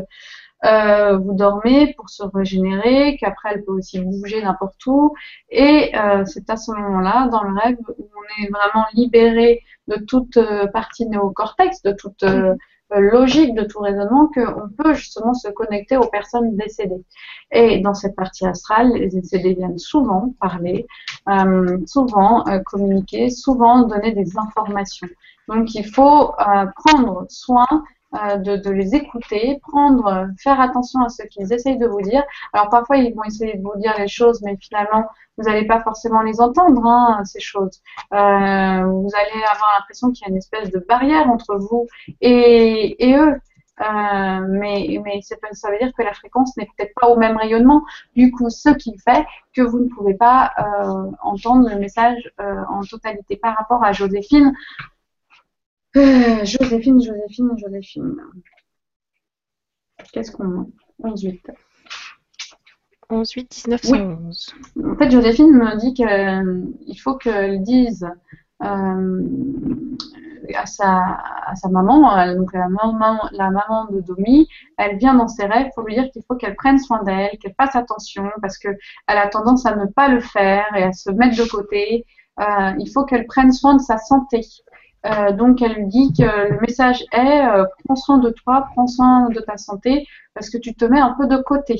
euh, vous dormez pour se régénérer, qu'après elle peut aussi bouger n'importe où. Et euh, c'est à ce moment-là, dans le rêve, où on est vraiment libéré de toute euh, partie néocortex, de toute euh, euh, logique, de tout raisonnement, qu'on peut justement se connecter aux personnes décédées. Et dans cette partie astrale, les décédés viennent souvent parler, euh, souvent communiquer, souvent donner des informations. Donc il faut euh, prendre soin euh, de, les écouter, prendre, faire attention à ce qu'ils essayent de vous dire. Alors parfois ils vont essayer de vous dire les choses, mais finalement vous n'allez pas forcément les entendre hein, ces choses. Euh, vous allez avoir l'impression qu'il y a une espèce de barrière entre vous et, eux. Euh, mais ça veut dire que la fréquence n'est peut-être pas au même rayonnement. Du coup, ce qui fait que vous ne pouvez pas entendre le message en totalité par rapport à Joséphine. Euh, Joséphine, Joséphine, Joséphine. Qu'est-ce qu'on a 11, 8. 11, 8, 19, Oui. 111. En fait, Joséphine me dit qu'il faut qu'elle dise euh, à, sa, à sa maman, euh, donc la maman, la maman de Domi, elle vient dans ses rêves pour lui dire qu'il faut qu'elle prenne soin d'elle, qu'elle fasse attention parce qu'elle a tendance à ne pas le faire et à se mettre de côté. Euh, il faut qu'elle prenne soin de sa santé. Euh, donc elle lui dit que le message est euh, prends soin de toi, prends soin de ta santé parce que tu te mets un peu de côté.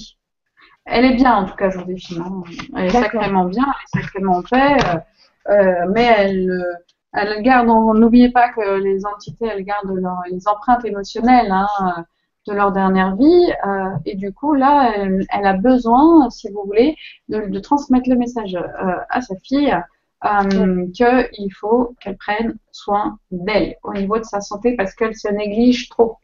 Elle est bien en tout cas, Joséphine. hein. Elle est sacrément bien, elle est sacrément en paix, euh, mais elle, elle garde. N'oubliez pas que les entités, elles gardent leur- les empreintes émotionnelles hein, de leur dernière vie, et du coup là, elle, elle a besoin, si vous voulez, de, de transmettre le message à sa fille euh, qu'il faut qu'elle prenne soin d'elle au niveau de sa santé parce qu'elle se néglige trop.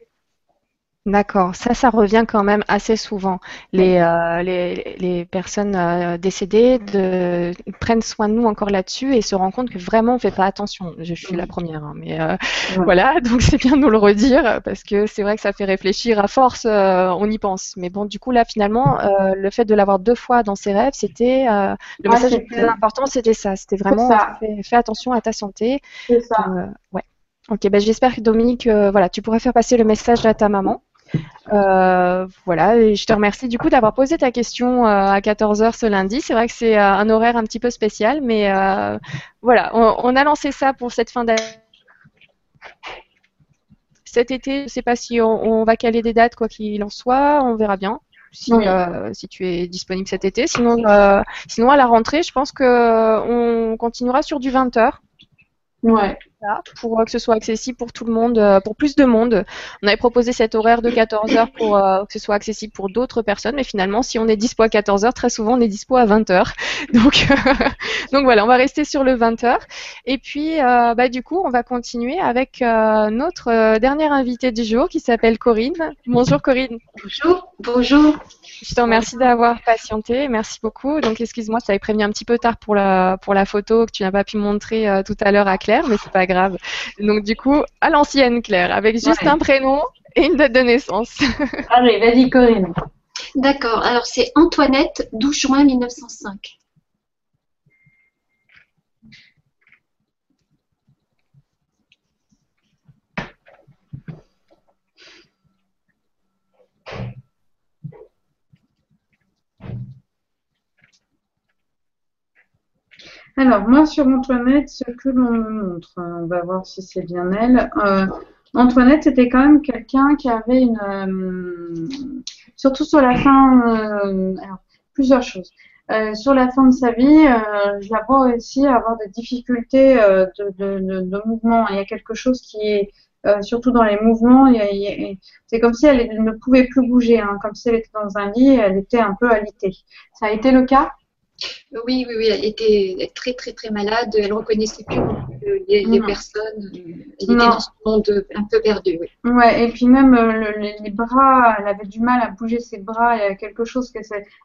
D'accord, ça, ça revient quand même assez souvent. Les, euh, les, les personnes euh, décédées de, prennent soin de nous encore là-dessus et se rendent compte que vraiment on fait pas attention. Je, suis la première, hein, mais euh, Ouais. voilà, [laughs] donc c'est bien de nous le redire parce que c'est vrai que ça fait réfléchir à force, euh, on y pense. Mais bon, du coup là finalement, euh, le fait de l'avoir deux fois dans ses rêves, c'était euh, le Ouais, message le plus important, c'était ça. C'était vraiment ça. fais, fais attention à ta santé. C'est ça. Ouais. Ok, ben j'espère que Dominique, euh, voilà, tu pourrais faire passer le message à ta maman. Euh, voilà, et je te remercie du coup d'avoir posé ta question euh, à 14h ce lundi. C'est vrai que c'est euh, un horaire un petit peu spécial, mais voilà, on, on a lancé ça pour cette fin d'année. Cet été, je ne sais pas si on, on va caler des dates, quoi qu'il en soit, on verra bien. Si, tu es disponible cet été. Sinon, sinon, à la rentrée, je pense que on continuera sur du 20h Ouais. Pour euh, que ce soit accessible pour tout le monde, euh, pour plus de monde. On avait proposé cet horaire de 14 heures pour euh, que ce soit accessible pour d'autres personnes, mais finalement, si on est dispo à 14 heures, très souvent on est dispo à 20 heures. [laughs] Donc, donc voilà, on va rester sur le 20 heures. Et puis, bah, du coup, on va continuer avec notre dernière invitée du jour qui s'appelle Corinne. Bonjour Corinne. Bonjour. Bonjour. Je te remercie d'avoir patienté, merci beaucoup. Donc excuse-moi, je t'avais prévenu un petit peu tard pour la pour la photo que tu n'as pas pu montrer tout à l'heure à Claire, mais c'est pas grave. Donc du coup, à l'ancienne Claire, avec juste Ouais. un prénom et une date de naissance. Allez, vas-y Corinne. D'accord. Alors, c'est Antoinette, 12 juin 1905. Alors, moi, sur Antoinette, ce que l'on me montre, euh, on va voir si c'est bien elle. Euh, Antoinette, c'était quand même quelqu'un qui avait une. euh, surtout sur la fin. euh, plusieurs choses. sur la fin de sa vie, je la vois aussi avoir des difficultés de, de, mouvement. Il y a quelque chose qui est, surtout dans les mouvements, c'est comme si elle ne pouvait plus bouger, hein, comme si elle était dans un lit, elle était un peu alitée. Ça a été le cas? Oui, oui, oui, elle était très, très, très malade. Elle reconnaissait plus les, personnes. Elle était dans ce monde un peu perdu, oui. Ouais, et puis même euh, le- les, les bras, elle avait du mal à bouger ses bras. Il y a quelque chose que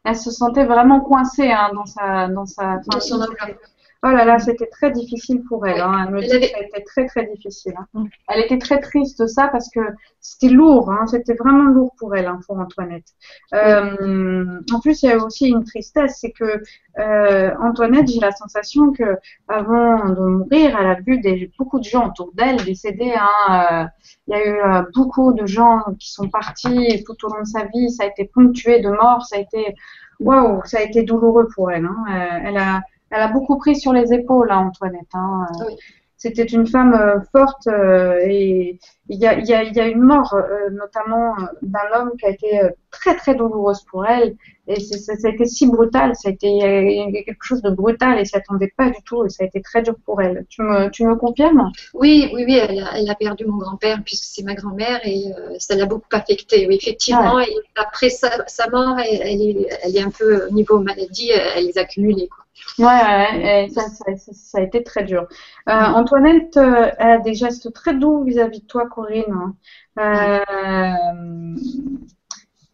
elle se sentait vraiment coincée hein, dans sa, dans sa. Dans son enveloppe. Oh là là, c'était très difficile pour elle. Hein. Elle me dit que ça a été très très difficile. hein. Elle était très triste de ça parce que c'était lourd. Hein. C'était vraiment lourd pour elle, hein, pour Antoinette. Euh, en plus, il y a aussi une tristesse, c'est que euh, Antoinette, j'ai la sensation que avant de mourir, elle a vu des, beaucoup de gens autour d'elle décéder. Hein. Euh, il y a eu euh, beaucoup de gens qui sont partis tout au long de sa vie. Ça a été ponctué de morts. Ça a été waouh, ça a été douloureux pour elle. Hein. Euh, elle a elle a beaucoup pris sur les épaules, hein, Antoinette. Hein. Oui. C'était une femme euh, forte euh, et il y a, y, a, y a une mort, euh, notamment d'un homme qui a été très très douloureuse pour elle. Et c'est- ça, ça a été si brutal, ça a été quelque chose de brutal et elle s'y attendait pas du tout et ça a été très dur pour elle. Tu me, tu me confirmes? Oui, oui, oui, elle a, elle a perdu mon grand-père puisque c'est ma grand-mère et euh, ça l'a beaucoup affectée. Oui, effectivement. Et après sa, sa mort, elle, elle est, elle est un peu au niveau maladie, elle les a. Quoi. Ouais, ouais, ça, a été très dur. Euh, Antoinette, euh, a des gestes très doux vis-à-vis de toi, Corinne. Euh,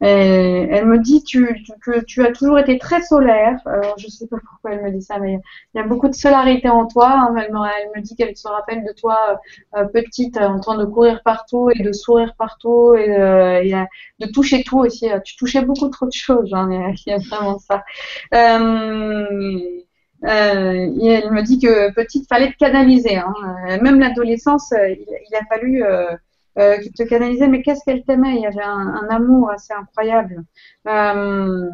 elle me dit que tu as toujours été très solaire. Je sais pas pourquoi elle me dit ça, mais il y a beaucoup de solarité en toi. hein. Elle, me, dit qu'elle se rappelle de toi euh, petite, euh, en train de courir partout et de sourire partout et, euh, euh, de toucher tout aussi. Tu touchais beaucoup trop de choses. hein, Il y a- il vraiment ça. Euh, euh, elle me dit que petite, fallait te canaliser. Hein. Euh, Même l'adolescence, euh, il, il a fallu euh, euh, te canaliser. Mais qu'est-ce qu'elle t'aimait? Il y avait un, un amour assez incroyable. Euh,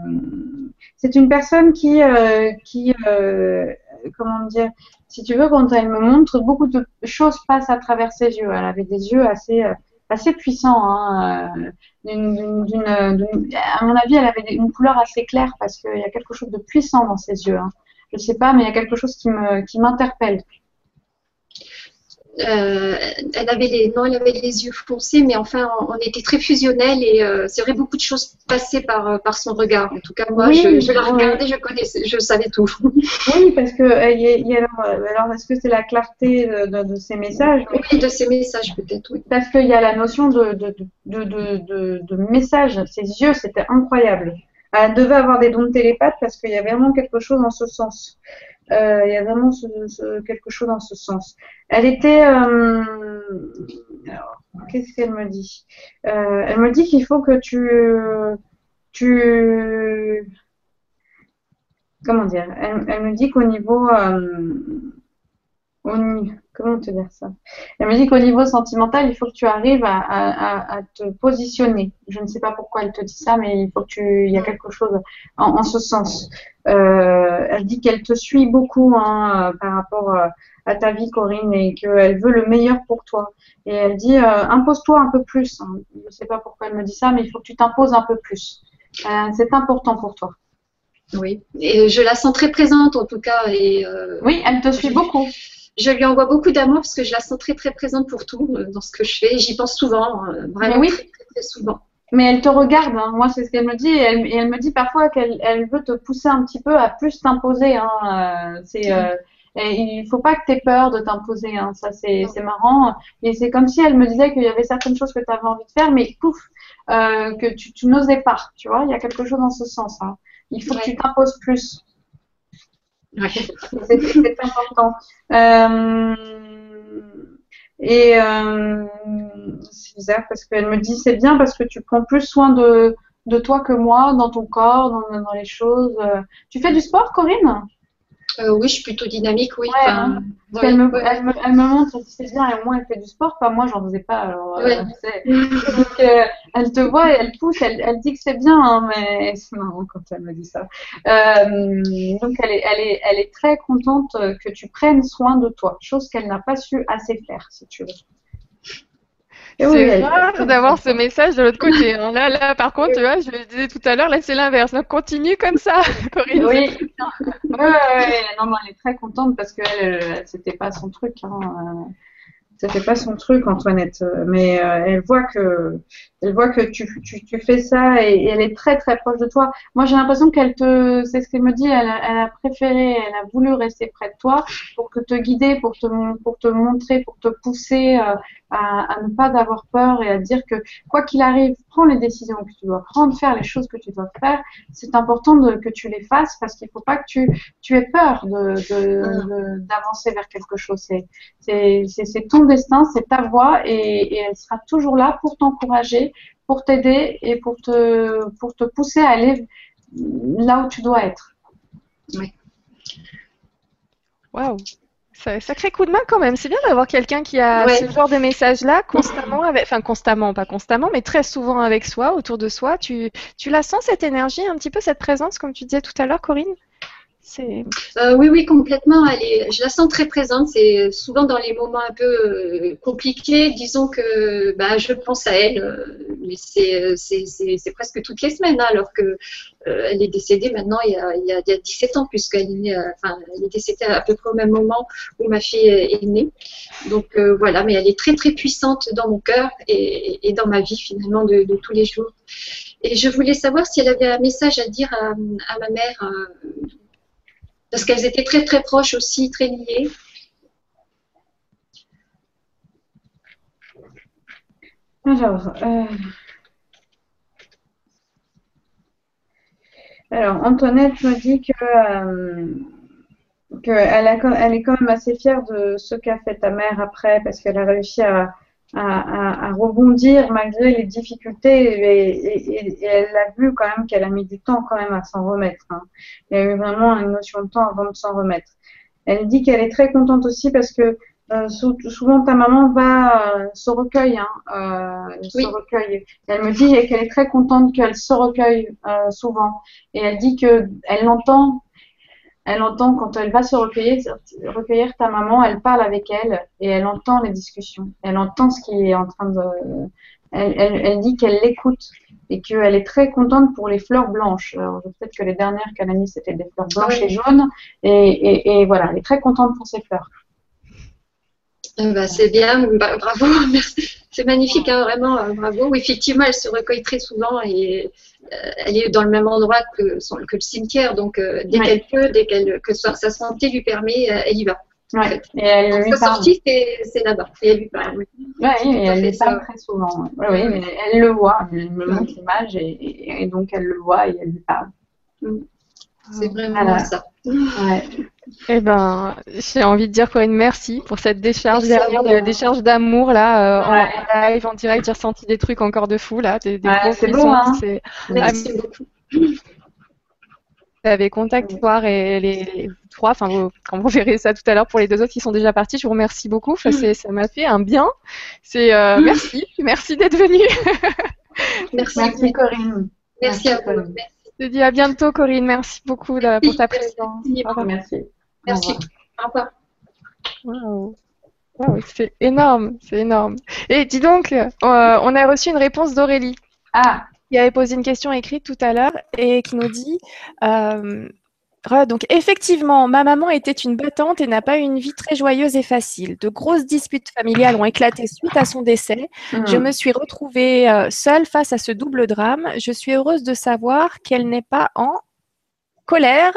c'est une personne qui, euh, qui euh, comment dire, si tu veux, quand elle me montre, beaucoup de choses passent à travers ses yeux. Elle avait des yeux assez euh, assez puissants. Hein, euh, d'une- d'une- d'une- à mon avis, elle avait une couleur assez claire parce qu'il y a quelque chose de puissant dans ses yeux. Hein. Je sais pas, mais il y a quelque chose qui me qui m'interpelle. Euh, elle avait les, non, elle avait les yeux foncés, mais enfin, on, on était très fusionnels et euh, c'est vrai beaucoup de choses passaient par, euh, par son regard. En tout cas, moi, Oui, je, je la regardais, je connaissais, je savais tout. [laughs] Oui, parce que euh, y a- il y a alors, est-ce que c'est la clarté de, ces messages? Oui, de ces messages peut-être, oui. Parce qu'il y a la notion de, de, de, de, de, de message. Ses yeux, c'était incroyable. Elle devait avoir des dons de télépathe parce qu'il y a vraiment quelque chose dans ce sens. Euh, il y a vraiment quelque chose dans ce sens. Elle était. euh, qu'est-ce qu'elle me dit? Euh, Elle me dit qu'il faut que tu. Tu. Comment dire? Elle, me dit qu'au niveau. euh, au ni- comment te dire ça? Elle me dit qu'au niveau sentimental, il faut que tu arrives à, à, à- à te positionner. Je ne sais pas pourquoi elle te dit ça, mais il faut que tu, il y a quelque chose en, en ce sens. Euh, elle dit qu'elle te suit beaucoup hein, euh, par rapport euh, à ta vie, Corinne, et qu'elle veut le meilleur pour toi. Et elle dit, euh, impose-toi un peu plus. hein. Je ne sais pas pourquoi elle me dit ça, mais il faut que tu t'imposes un peu plus. Euh, c'est important pour toi. Oui. Et je la sens très présente en tout cas et Oui, elle te suit beaucoup. Je lui envoie beaucoup d'amour parce que je la sens très très présente pour tout euh, dans ce que je fais. J'y pense souvent, euh, vraiment oui. très, très, très souvent. Mais elle te regarde, hein. moi c'est ce qu'elle me dit, et elle, et elle me dit parfois qu'elle elle veut te pousser un petit peu à plus t'imposer. Hein. Euh, c'est, euh, et il faut pas que tu aies peur de t'imposer, hein. ça c'est c'est marrant. Et c'est comme si elle me disait qu'il y avait certaines choses que tu avais envie de faire, mais pouf, euh, que tu, tu n'osais pas, tu vois, il y a quelque chose dans ce sens. Hein. Il faut que tu t'imposes plus. C'est important. Euh, et euh, c'est bizarre parce qu'elle me dit c'est bien parce que tu prends plus soin de, toi que moi, dans ton corps, dans, dans les choses. Tu fais du sport, Corinne? Euh, oui, je suis plutôt dynamique, oui. Ouais, hein. elle, me, elle, me, elle me montre si c'est bien et au moins elle fait du sport. Pas moi, j'en faisais pas. Alors, euh, donc, euh, elle te voit et elle pousse, elle, elle dit que c'est bien, hein, mais c'est marrant quand elle me dit ça. Donc elle est, elle, est, elle est très contente que tu prennes soin de toi, chose qu'elle n'a pas su assez faire, si tu veux. C'est rare d'avoir ce message de l'autre côté. Hein. Là, là, par contre, tu vois, je le disais tout à l'heure, là, c'est l'inverse. Donc, continue comme ça, [laughs] Corinne. Oui. ouais, non, non, elle est très contente parce que elle, c'était pas son truc. Hein. C'était pas son truc, Antoinette. Mais euh, elle voit que, elle voit que tu, tu, tu fais ça et, elle est très très proche de toi. Moi, j'ai l'impression qu'elle te, c'est ce qu'elle me dit, elle a, elle a, préféré, elle a voulu rester près de toi pour te guider, pour te, pour te montrer, pour te pousser euh, à, à, ne pas avoir peur et à dire que quoi qu'il arrive, prends les décisions que tu dois prendre, faire les choses que tu dois faire. C'est important de, que tu les fasses parce qu'il faut pas que tu, tu aies peur de, d'avancer vers quelque chose. C'est, c'est, c'est ton destin, c'est ta voie et, et elle sera toujours là pour t'encourager, pour t'aider et pour te, pour te pousser à aller là où tu dois être. Oui. Waouh Sacré coup de main quand même. C'est bien d'avoir quelqu'un qui a ce genre de message-là constamment, avec, enfin constamment, pas constamment, mais très souvent avec soi, autour de soi. Tu, tu la sens cette énergie, un petit peu cette présence, comme tu disais tout à l'heure, Corinne? Euh, oui, oui, complètement. Elle je la sens très présente. C'est souvent dans les moments un peu euh, compliqués. Disons que bah, je pense à elle, euh, mais c'est presque toutes les semaines, hein, alors que elle est décédée maintenant il y a, il y a, 17 ans, puisqu'elle est, décédée à peu près au même moment où ma fille est née. Donc voilà, mais elle est très très puissante dans mon cœur et, dans ma vie finalement de, tous les jours. Et je voulais savoir si elle avait un message à dire à ma mère parce qu'elles étaient très très proches aussi, très liées. Alors, euh, Alors, Antoinette me dit que euh, qu'elle elle est quand même assez fière de ce qu'a fait ta mère après, parce qu'elle a réussi à, à, à, rebondir malgré les difficultés et, et, elle a vu quand même qu'elle a mis du temps quand même à s'en remettre. Hein. Il y a eu vraiment une notion de temps avant de s'en remettre. Elle dit qu'elle est très contente aussi parce que euh, souvent ta maman va euh, se recueille, hein, euh, se recueille. Elle me dit qu'elle est très contente qu'elle se recueille euh, souvent et elle dit que elle l'entend elle entend quand elle va se recueillir, recueillir ta maman, elle parle avec elle et elle entend les discussions. Elle entend ce qui est en train de. Elle, elle, elle dit qu'elle l'écoute et qu'elle est très contente pour les fleurs blanches. Alors peut-être que les dernières qu'elle a mises c'était des fleurs blanches et jaunes et, et, et, voilà, elle est très contente pour ces fleurs. Eh ben, c'est bien, [laughs] bah, bravo, c'est magnifique, hein, vraiment, euh, bravo. Oui, effectivement, elle se recueille très souvent et euh, elle est dans le même endroit que, que le cimetière, donc euh, dès qu'elle peut, dès qu'elle que sa, santé lui permet, elle y va. Ouais. Et elle lui sa sortie, c'est là-bas. Et elle lui parle. Oui, et elle lui parle très souvent. Oui, mais elle le voit. Elle me montre l'image et, et, donc elle le voit et elle lui parle. Mm. C'est vraiment ça. Ouais. Eh ben, j'ai envie de dire Corinne, merci pour cette décharge dernière, décharge d'amour là, euh, en live, en direct. J'ai ressenti des trucs encore de fou là, des, des ouais, c'est beau, hein. Merci beaucoup. Vous avez contact voir et les, trois, enfin vous, quand vous verrez ça tout à l'heure pour les deux autres qui sont déjà partis, je vous remercie beaucoup. Enfin, ça m'a fait un bien. C'est euh, [laughs] merci, merci d'être venu. merci. merci Corinne. Merci, à vous. Merci. Je te dis à bientôt, Corinne. Merci beaucoup pour ta [laughs] présence. Merci. Merci. Au revoir. Wow. c'est énorme, c'est énorme. Et dis donc, euh, on a reçu une réponse d'Aurélie. Ah. Qui avait posé une question écrite tout à l'heure et qui nous dit euh, donc effectivement, ma maman était une battante et n'a pas eu une vie très joyeuse et facile. De grosses disputes familiales ont éclaté suite à son décès. Je hmm. me suis retrouvée euh, seule face à ce double drame. Je suis heureuse de savoir qu'elle n'est pas en colère.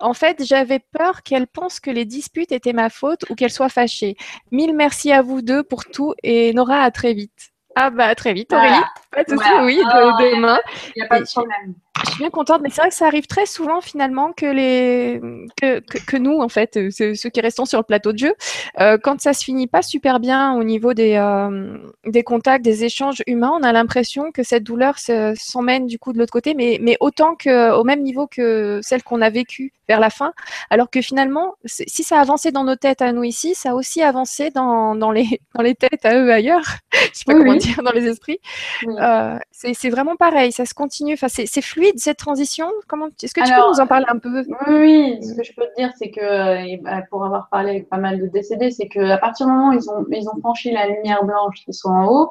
En fait, j'avais peur qu'elle pense que les disputes étaient ma faute ou qu'elle soit fâchée. Mille merci à vous deux pour tout et Nora, à très vite. Ah bah très vite Aurélie, pas de souci, oui, de, demain. Il n'y a pas de problème je suis bien contente, mais c'est vrai que ça arrive très souvent finalement que les que, que, nous en fait, euh, ceux qui restons sur le plateau de jeu, euh, quand ça se finit pas super bien au niveau des euh, des contacts, des échanges humains, on a l'impression que cette douleur s'emmène du coup de l'autre côté, mais mais autant que au même niveau que celle qu'on a vécue vers la fin, alors que finalement, si ça a avancé dans nos têtes à nous ici, ça a aussi avancé dans, dans les dans les têtes à eux ailleurs, [laughs] je sais pas comment dire, dans les esprits. Euh, c'est vraiment pareil, ça se continue, enfin c'est fluide cette transition? Comment Est-ce que tu peux nous en parler un peu? Oui, ce que je peux te dire, c'est que bah, pour avoir parlé avec pas mal de décédés, c'est qu'à partir du moment où ils ont, ils ont franchi la lumière blanche, qui sont en haut,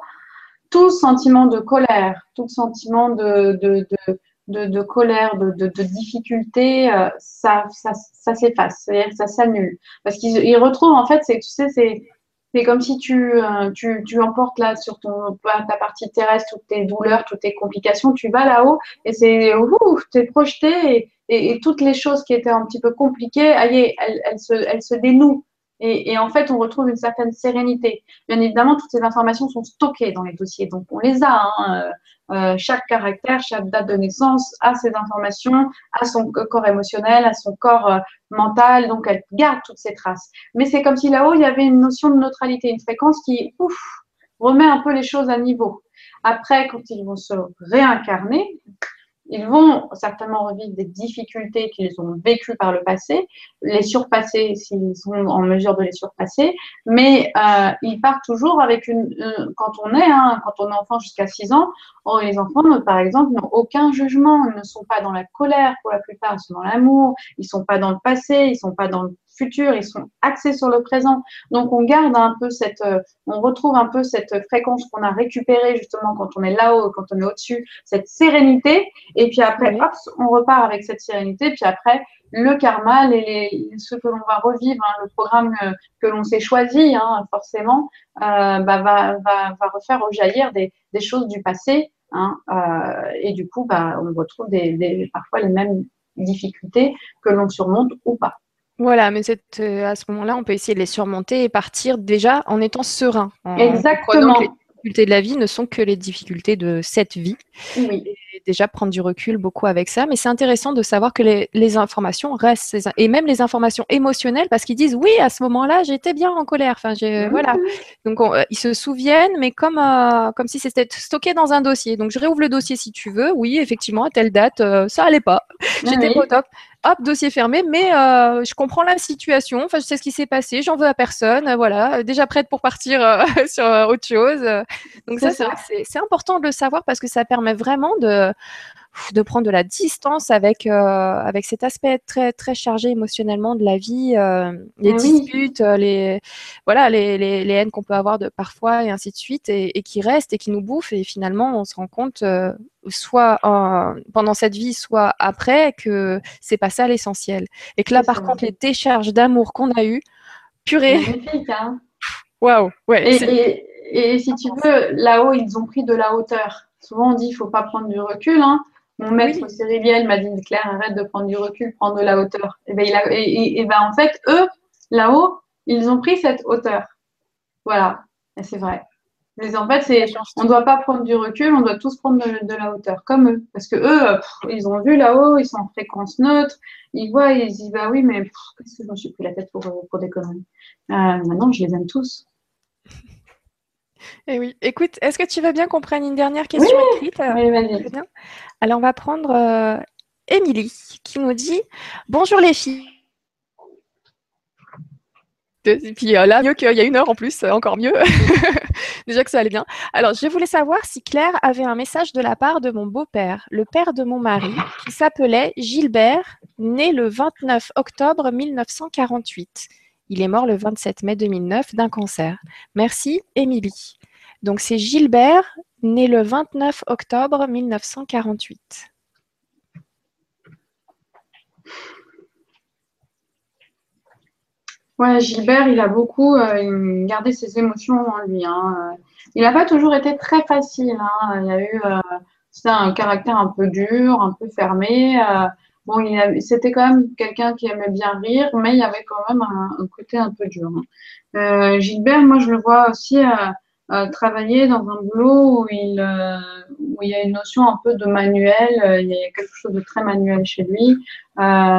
tout sentiment de colère, tout sentiment de, de, de, de, colère, de, de, difficulté, euh, ça, ça, ça s'efface, c'est-à-dire ça s'annule. Parce qu'ils retrouvent, en fait, c'est, tu sais, c'est, c'est comme si tu, euh, tu, tu, emportes là sur ton, ta partie terrestre toutes tes douleurs, toutes tes complications, tu vas là-haut et c'est, ouh, es projeté et, et, toutes les choses qui étaient un petit peu compliquées, elles, elles, se, elles se dénouent. Et, en fait, on retrouve une certaine sérénité. Bien évidemment, toutes ces informations sont stockées dans les dossiers, donc on les a. Hein. Euh, euh, chaque caractère, chaque date de naissance a ces informations, a son corps émotionnel, a son corps euh, mental, donc elle garde toutes ces traces. Mais c'est comme si là-haut, il y avait une notion de neutralité, une fréquence qui, ouf, remet un peu les choses à niveau. Après, quand ils vont se réincarner, ils vont certainement revivre des difficultés qu'ils ont vécues par le passé, les surpasser s'ils sont en mesure de les surpasser, mais euh, ils partent toujours avec une. Euh, quand on est, hein, quand on est enfant jusqu'à 6 ans, oh, les enfants, par exemple, n'ont aucun jugement, ils ne sont pas dans la colère pour la plupart, ils sont dans l'amour, ils ne sont pas dans le passé, ils ne sont pas dans le futur, ils sont axés sur le présent. Donc on garde un peu cette, euh, on retrouve un peu cette fréquence qu'on a récupérée justement quand on est là-haut, quand on est au-dessus, cette sérénité. Et puis après, hop, on repart avec cette sérénité. Puis après, le karma, les, ce que l'on va revivre, hein, le programme euh, que l'on s'est choisi, hein, forcément, euh, bah, va, va, va, refaire rejaillir des, des choses du passé. Hein, euh, et du coup, bah, on retrouve des, des, parfois les mêmes difficultés que l'on surmonte ou pas. Voilà, mais euh, à ce moment-là, on peut essayer de les surmonter et partir déjà en étant serein. Exactement. les difficultés de la vie ne sont que les difficultés de cette vie. Oui. Déjà prendre du recul beaucoup avec ça. Mais c'est intéressant de savoir que les, informations restent, et même les informations émotionnelles, parce qu'ils disent oui, à ce moment-là, j'étais bien en colère. Enfin, j'ai, voilà. Donc, euh, ils se souviennent, mais comme, euh, comme si c'était stocké dans un dossier. Donc, je réouvre le dossier si tu veux. Oui, effectivement, à telle date, ça allait pas. J'étais pas au top hop, dossier fermé, mais euh, je comprends la situation, enfin, je sais ce qui s'est passé, j'en veux à personne, euh, voilà, déjà prête pour partir euh, [laughs] sur autre chose. Donc ça, c'est important de le savoir parce que ça permet vraiment de, de prendre de la distance avec, avec cet aspect très, très chargé émotionnellement de la vie, les ah disputes, les, voilà, les, les, haines qu'on peut avoir de parfois et ainsi de suite, et, et, qui restent et qui nous bouffent. Et finalement, on se rend compte soit pendant cette vie, soit après, que c'est pas ça l'essentiel. Et que là, par contre, les décharges d'amour qu'on a eues, purée. Hein Waouh, ouais. Et, si tu veux, là-haut, ils ont pris de la hauteur. Souvent, on dit il faut pas prendre du recul. Hein. Mon maître oui. M'a dit Claire, arrête de prendre du recul, prends de la hauteur. Et ben, il a, et, ben en fait, eux, là-haut, ils ont pris cette hauteur. Voilà, et c'est vrai. Mais en fait, c'est, on ne doit pas prendre du recul, on doit tous prendre de, la hauteur, comme eux. Parce que eux, ils ont vu là-haut, ils sont en fréquence neutre, ils voient, ils disent, bah oui, mais qu'est-ce que je me suis pris la tête pour, pour des conneries? Euh, Maintenant, je les aime tous. Et eh oui. Écoute, est-ce que tu veux bien qu'on prenne une dernière question écrite? Oui, vas-y. Alors, on va prendre euh, Émilie qui nous dit Bonjour les filles. Et puis euh, là, mieux qu'il y a une heure en plus, euh, encore mieux. [laughs] Déjà que ça allait bien. Alors, je voulais savoir si Claire avait un message de la part de mon beau-père, le père de mon mari, qui s'appelait Gilbert, né le 29 octobre 1948. Il est mort le 27 mai 2009 d'un cancer. Merci, Émilie. Donc, c'est Gilbert, né le 29 octobre 1948. Ouais, Gilbert, il a beaucoup euh, gardé ses émotions en lui. Hein. Il n'a pas toujours été très facile. Hein. Il y a eu, euh, un caractère un peu dur, un peu fermé. Euh. Bon, c'était quand même quelqu'un qui aimait bien rire, mais il y avait quand même un, côté un peu dur. Hein. Gilbert, moi, je le vois aussi travailler dans un boulot où il, où il y a une notion un peu de manuel. il y a quelque chose de très manuel chez lui.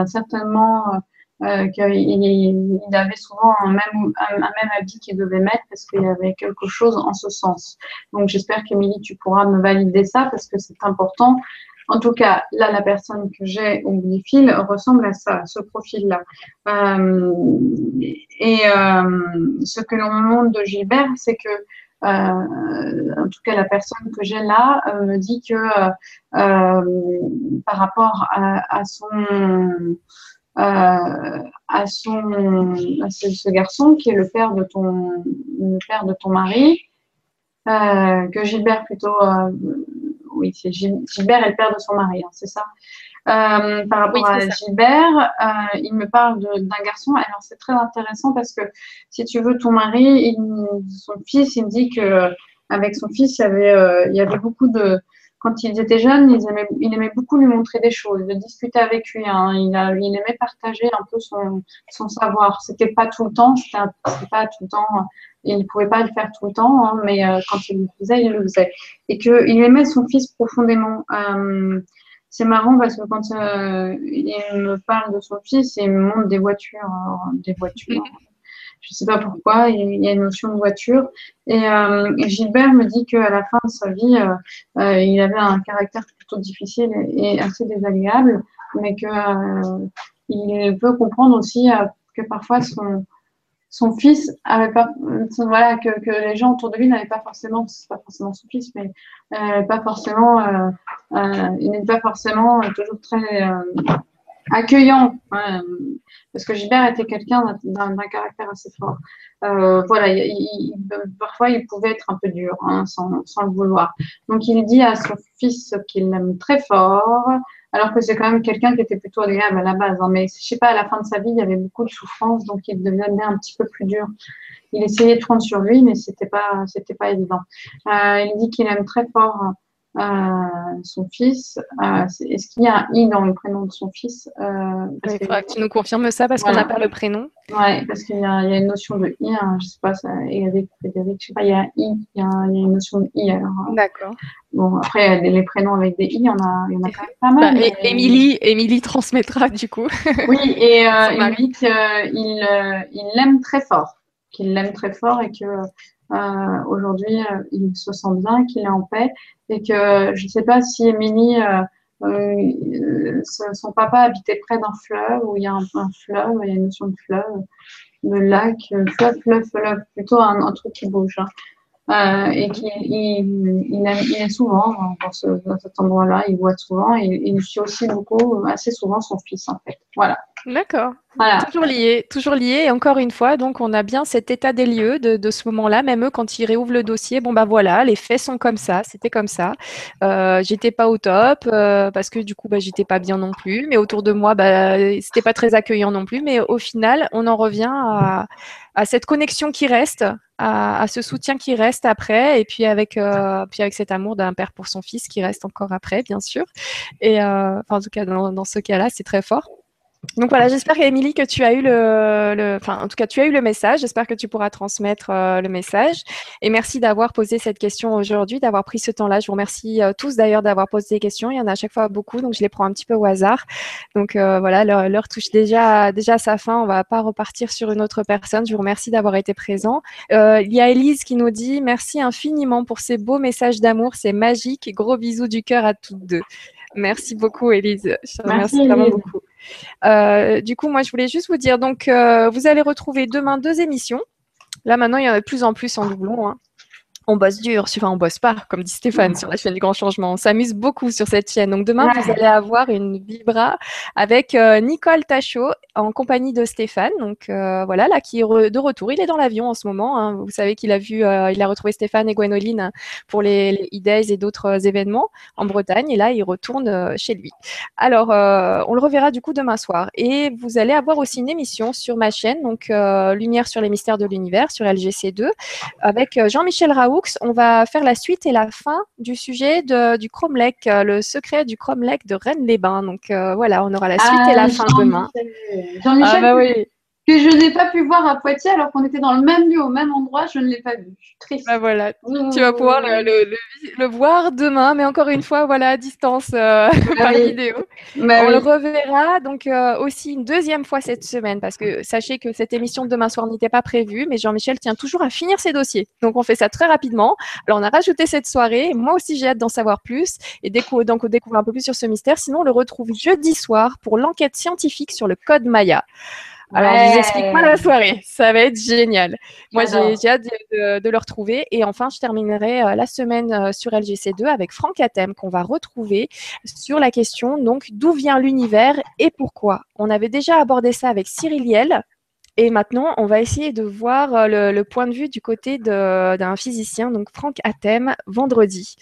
certainement euh, qu'il il avait souvent un même, un, même habit qu'il devait mettre parce qu'il y avait quelque chose en ce sens. Donc j'espère qu'Émilie, tu pourras me valider ça parce que c'est important. En tout cas, là, la personne que j'ai au fil ressemble à ça, à ce profil-là. Euh, et euh, ce que l'on me montre de Gilbert, c'est que euh, en tout cas, la personne que j'ai là me dit que par rapport à, son à son à ce, garçon qui est le père de ton le père de ton mari que Gilbert plutôt, oui, c'est Gilbert est le père de son mari, hein, c'est ça. par rapport à Gilbert, il me parle d'un garçon. Alors c'est très intéressant parce que si tu veux, ton mari, son fils, il me dit que avec son fils, il y avait, il y avait beaucoup de quand ils étaient jeunes, il aimait beaucoup lui montrer des choses, de discuter avec lui. Hein. Il, aimait partager un peu son, son savoir. C'était pas tout le temps, c'était pas tout le temps. Il ne pouvait pas le faire tout le temps, hein, mais euh, quand il le faisait, il le faisait. Et qu'il aimait son fils profondément. Euh, c'est marrant parce que quand euh, il me parle de son fils, il me montre des voitures, des voitures. Je ne sais pas pourquoi, il y a une notion de voiture. Et, euh, Gilbert me dit qu'à la fin de sa vie, euh, euh, il avait un caractère plutôt difficile et, assez désagréable, mais qu'il peut comprendre aussi que parfois son, fils avait pas, voilà, que, que, les gens autour de lui n'avaient pas forcément, c'est pas forcément son fils, mais pas forcément, il n'est pas forcément toujours très accueillant, hein, parce que Gilbert était quelqu'un d'un caractère assez fort. Euh, voilà, parfois il pouvait être un peu dur, hein, sans, le vouloir. Donc il dit à son fils qu'il l'aime très fort, alors que c'est quand même quelqu'un qui était plutôt agréable à la base. Hein. mais je sais pas, à la fin de sa vie, il y avait beaucoup de souffrance, donc il devenait un petit peu plus dur. Il essayait de prendre sur lui, mais c'était pas, c'était pas évident. Euh, il dit qu'il aime très fort son fils. Euh, est-ce qu'il y a un i dans le prénom de son fils euh, Il faudra que tu nous confirmes ça parce qu'on n'a pas le prénom. Oui, parce qu'il y, a une notion de i. Hein, je sais pas, ça, Eric, Frédéric, je sais pas, il y a un i, il y a, une notion de i. Hein. D'accord. Bon, après, les prénoms avec des i, il y en a, il y en a quand même pas mal. Bah, Émilie, Émilie transmettra du coup. [laughs] oui, et euh, il dit qu'il l'aime très fort, qu'il l'aime très fort et que euh, aujourd'hui, euh, il se sent bien, qu'il est en paix et que je ne sais pas si Émilie, euh, son papa habitait près d'un fleuve où il y a un, fleuve, il y a une notion de fleuve, de lac, fleuve, fleuve, fleuve, plutôt un, truc qui bouge. Hein. et qu'il il, est souvent dans, ce, dans cet endroit-là, il voit souvent, et il suit aussi beaucoup, assez souvent son fils en fait. Voilà. D'accord. Toujours lié, toujours lié. Et encore une fois, donc on a bien cet état des lieux de, ce moment-là. Même eux, quand ils réouvrent le dossier, bon bah voilà, les faits sont comme ça, c'était comme ça. Euh, j'étais pas au top euh, parce que du coup, bah j'étais pas bien non plus. Mais autour de moi, bah c'était pas très accueillant non plus. Mais au final, on en revient à, cette connexion qui reste, à, ce soutien qui reste après, et puis avec, euh, puis avec cet amour d'un père pour son fils qui reste encore après, bien sûr. Et en tout cas, dans ce cas-là, c'est très fort. Donc voilà, j'espère Émilie que tu as eu le, enfin en tout cas tu as eu le message. J'espère que tu pourras transmettre euh, le message. Et merci d'avoir posé cette question aujourd'hui, d'avoir pris ce temps-là. Je vous remercie euh, tous d'ailleurs d'avoir posé des questions. Il y en a à chaque fois beaucoup, donc je les prends un petit peu au hasard. Donc euh, voilà, l'heure touche déjà déjà à sa fin. On va pas repartir sur une autre personne. Je vous remercie d'avoir été présent. il y a Elise qui nous dit merci infiniment pour ces beaux messages d'amour. C'est magique. Gros bisous du cœur à toutes deux. Merci beaucoup, Elise. Je remercie vraiment beaucoup. Euh, du coup, moi, je voulais juste vous dire, donc, euh, vous allez retrouver demain deux émissions. Là, maintenant, il y en a de plus en plus en doublon. Hein on bosse dur, enfin on bosse pas, comme dit Stéphane sur la chaîne du Grand Changement. On s'amuse beaucoup sur cette chaîne. Donc demain, vous allez avoir une vibra avec euh, Nicole Tachot en compagnie de Stéphane. Donc euh, voilà, là qui est de retour. Il est dans l'avion en ce moment. Hein. Vous savez qu'il a vu, euh, il a retrouvé Stéphane et Gwenoline pour les, les e-days et d'autres événements en Bretagne. Et là, il retourne chez lui. Alors, on le reverra du coup demain soir. Et vous allez avoir aussi une émission sur ma chaîne, donc Lumière sur les mystères de l'univers sur LGC2 avec Jean-Michel Raoult on va faire la suite et la fin du sujet du Chrome Lake, euh, le secret du Chrome Lake de Rennes-les-Bains. Donc euh, voilà, on aura la suite et la ah, fin demain. Ah, bah oui que je n'ai pas pu voir à Poitiers alors qu'on était dans le même lieu, au même endroit, je ne l'ai pas vu. Je suis triste. Bah voilà, tu vas pouvoir le, voir demain, mais encore une fois, voilà, à distance euh, [laughs] par vidéo. Bah On le reverra donc euh, aussi une deuxième fois cette semaine parce que sachez que cette émission de demain soir n'était pas prévue, mais Jean-Michel tient toujours à finir ses dossiers. Donc on fait ça très rapidement. Alors on a rajouté cette soirée. Moi aussi j'ai hâte d'en savoir plus et donc découvrir un peu plus sur ce mystère. Sinon on le retrouve jeudi soir pour l'enquête scientifique sur le code Maya. Alors, je vous explique pas la soirée. Ça va être génial. Moi, j'ai hâte de, le retrouver. Et enfin, je terminerai euh, la semaine euh, sur LGC2 avec Franck Atem, qu'on va retrouver sur la question donc d'où vient l'univers et pourquoi. On avait déjà abordé ça avec Cyril Liel Et maintenant, on va essayer de voir le, point de vue du côté d'un physicien, donc Franck Atem, vendredi.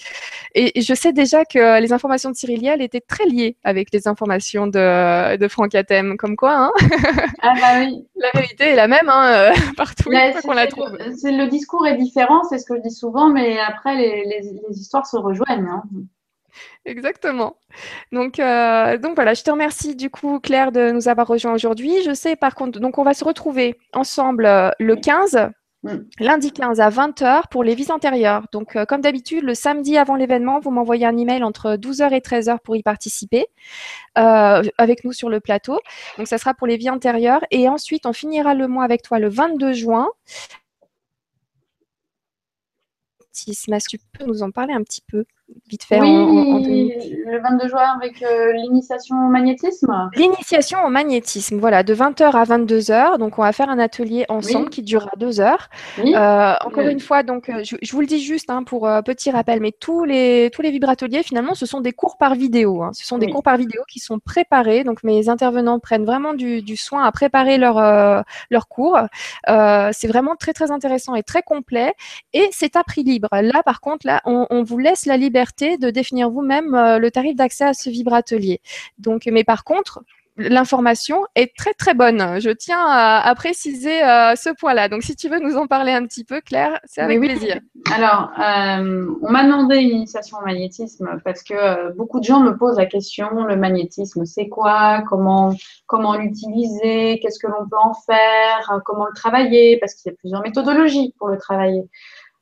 Et je sais déjà que les informations de Cyril Liel étaient très liées avec les informations de, de Franck Atem, comme quoi. Hein [laughs] ah bah oui. La vérité est la même hein, [laughs] partout qu'on la trouve. Le, discours est différent, c'est ce que je dis souvent, mais après, les, les, histoires se rejoignent. Hein. [laughs] Exactement. Donc, euh, donc voilà, je te remercie du coup Claire de nous avoir rejoints aujourd'hui. Je sais par contre, donc on va se retrouver ensemble euh, le 15, mm. lundi 15 à 20h pour les vies antérieures. Donc euh, comme d'habitude, le samedi avant l'événement, vous m'envoyez un email entre 12h et 13h pour y participer avec nous sur le plateau. Donc ça sera pour les vies antérieures. Et ensuite, on finira le mois avec toi le 22 juin Est-ce tu peux nous en parler un petit peu? Vite fait oui, le 22 juin avec euh, l'initiation au magnétisme. L'initiation au magnétisme, voilà, de 20h à 22h. Donc, on va faire un atelier ensemble qui durera deux heures. Euh, encore une fois, donc, euh, je, vous le dis juste hein, pour petit rappel, mais tous les, tous les vibrateliers, finalement, ce sont des cours par vidéo. Hein. Ce sont des cours par vidéo qui sont préparés. Donc, mes intervenants prennent vraiment du, du soin à préparer leur, leur cours. c'est vraiment très, très intéressant et très complet. Et c'est à prix libre. Là, par contre, là, on, on vous laisse la liberté de définir vous-même euh, le tarif d'accès à ce vibratelier. Donc, mais par contre, l'information est très très bonne. Je tiens à, préciser euh, ce point-là. Donc, si tu veux nous en parler un petit peu, Claire, c'est avec plaisir. Alors, euh, on m'a demandé une initiation au magnétisme parce que beaucoup de gens me posent la question le magnétisme, c'est quoi? Comment comment l'utiliser? Qu'est-ce que l'on peut en faire? Comment le travailler? Parce qu'il y a plusieurs méthodologies pour le travailler.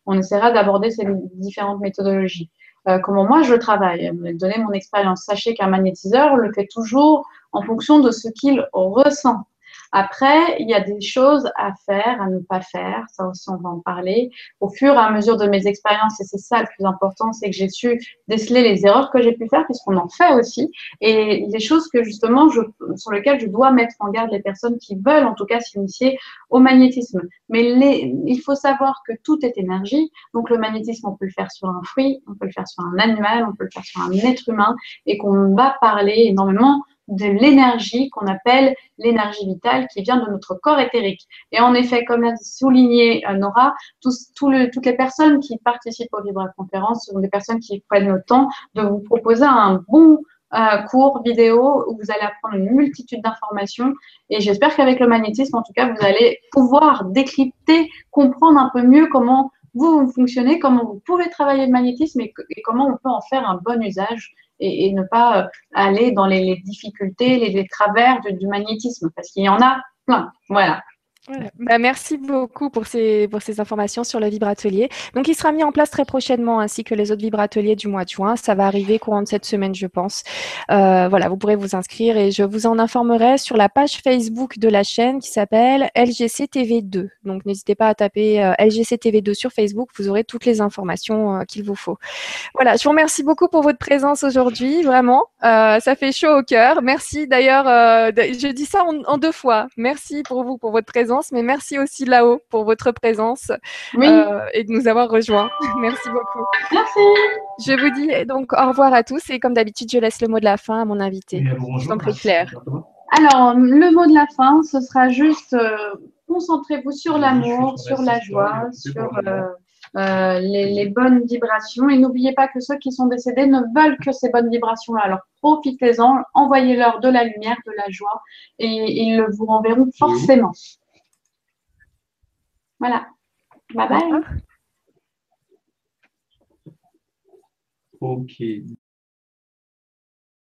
On essaiera d'aborder ces différentes méthodologies. Euh, comment moi je travaille, donner mon expérience. Sachez qu'un magnétiseur le fait toujours en fonction de ce qu'il ressent. Après, il y a des choses à faire, à ne pas faire. Ça aussi, on va en parler. Au fur et à mesure de mes expériences, et c'est ça le plus important, c'est que j'ai su déceler les erreurs que j'ai pu faire, puisqu'on en fait aussi, et les choses que justement, je, sur lesquelles je dois mettre en garde les personnes qui veulent, en tout cas, s'initier au magnétisme. Mais les, il faut savoir que tout est énergie. Donc, le magnétisme, on peut le faire sur un fruit, on peut le faire sur un animal, on peut le faire sur un être humain, et qu'on va parler énormément de l'énergie qu'on appelle l'énergie vitale qui vient de notre corps éthérique. Et en effet, comme l'a souligné euh, Nora, tous, toutes les personnes qui participent aux Vibra-conférences sont des personnes qui prennent le temps de vous proposer un bon euh, cours vidéo où vous allez apprendre une multitude d'informations. Et j'espère qu'avec le magnétisme, en tout cas, vous allez pouvoir décrypter, comprendre un peu mieux comment vous, fonctionnez, comment vous pouvez travailler le magnétisme et comment on peut en faire un bon usage et, ne pas euh, aller dans les, difficultés, les, travers du magnétisme, parce qu'il y en a plein. Voilà. Bah, merci beaucoup pour ces, informations sur le vibratelier. Donc, il sera mis en place très prochainement, ainsi que les autres vibrateliers du mois de juin. Ça va arriver courant de cette semaine, je pense. Euh, voilà, vous pourrez vous inscrire et je vous en informerai sur la page Facebook de la chaîne qui s'appelle LGC TV 2. Donc, n'hésitez pas à taper euh, LGC TV 2 sur Facebook. Vous aurez toutes les informations euh, qu'il vous faut. Voilà, je vous remercie beaucoup pour votre présence aujourd'hui, vraiment. ça fait chaud au cœur. Merci d'ailleurs, je dis ça en deux fois. Merci pour vous, pour votre présence mais merci aussi là-haut pour votre présence euh, et de nous avoir rejoints. [laughs] merci beaucoup. Merci. Je vous dis donc au revoir à tous et comme d'habitude, je laisse le mot de la fin à mon invité. Je t'en prie, Claire. Alors, le mot de la fin, ce sera juste euh, concentrez-vous sur l'amour, sur la joie, sur euh, les, bonnes vibrations. Et n'oubliez pas que ceux qui sont décédés ne veulent que ces bonnes vibrations-là. Alors profitez-en, envoyez-leur de la lumière, de la joie, et ils le vous renverront forcément. Voilà. Bye bye. Ok.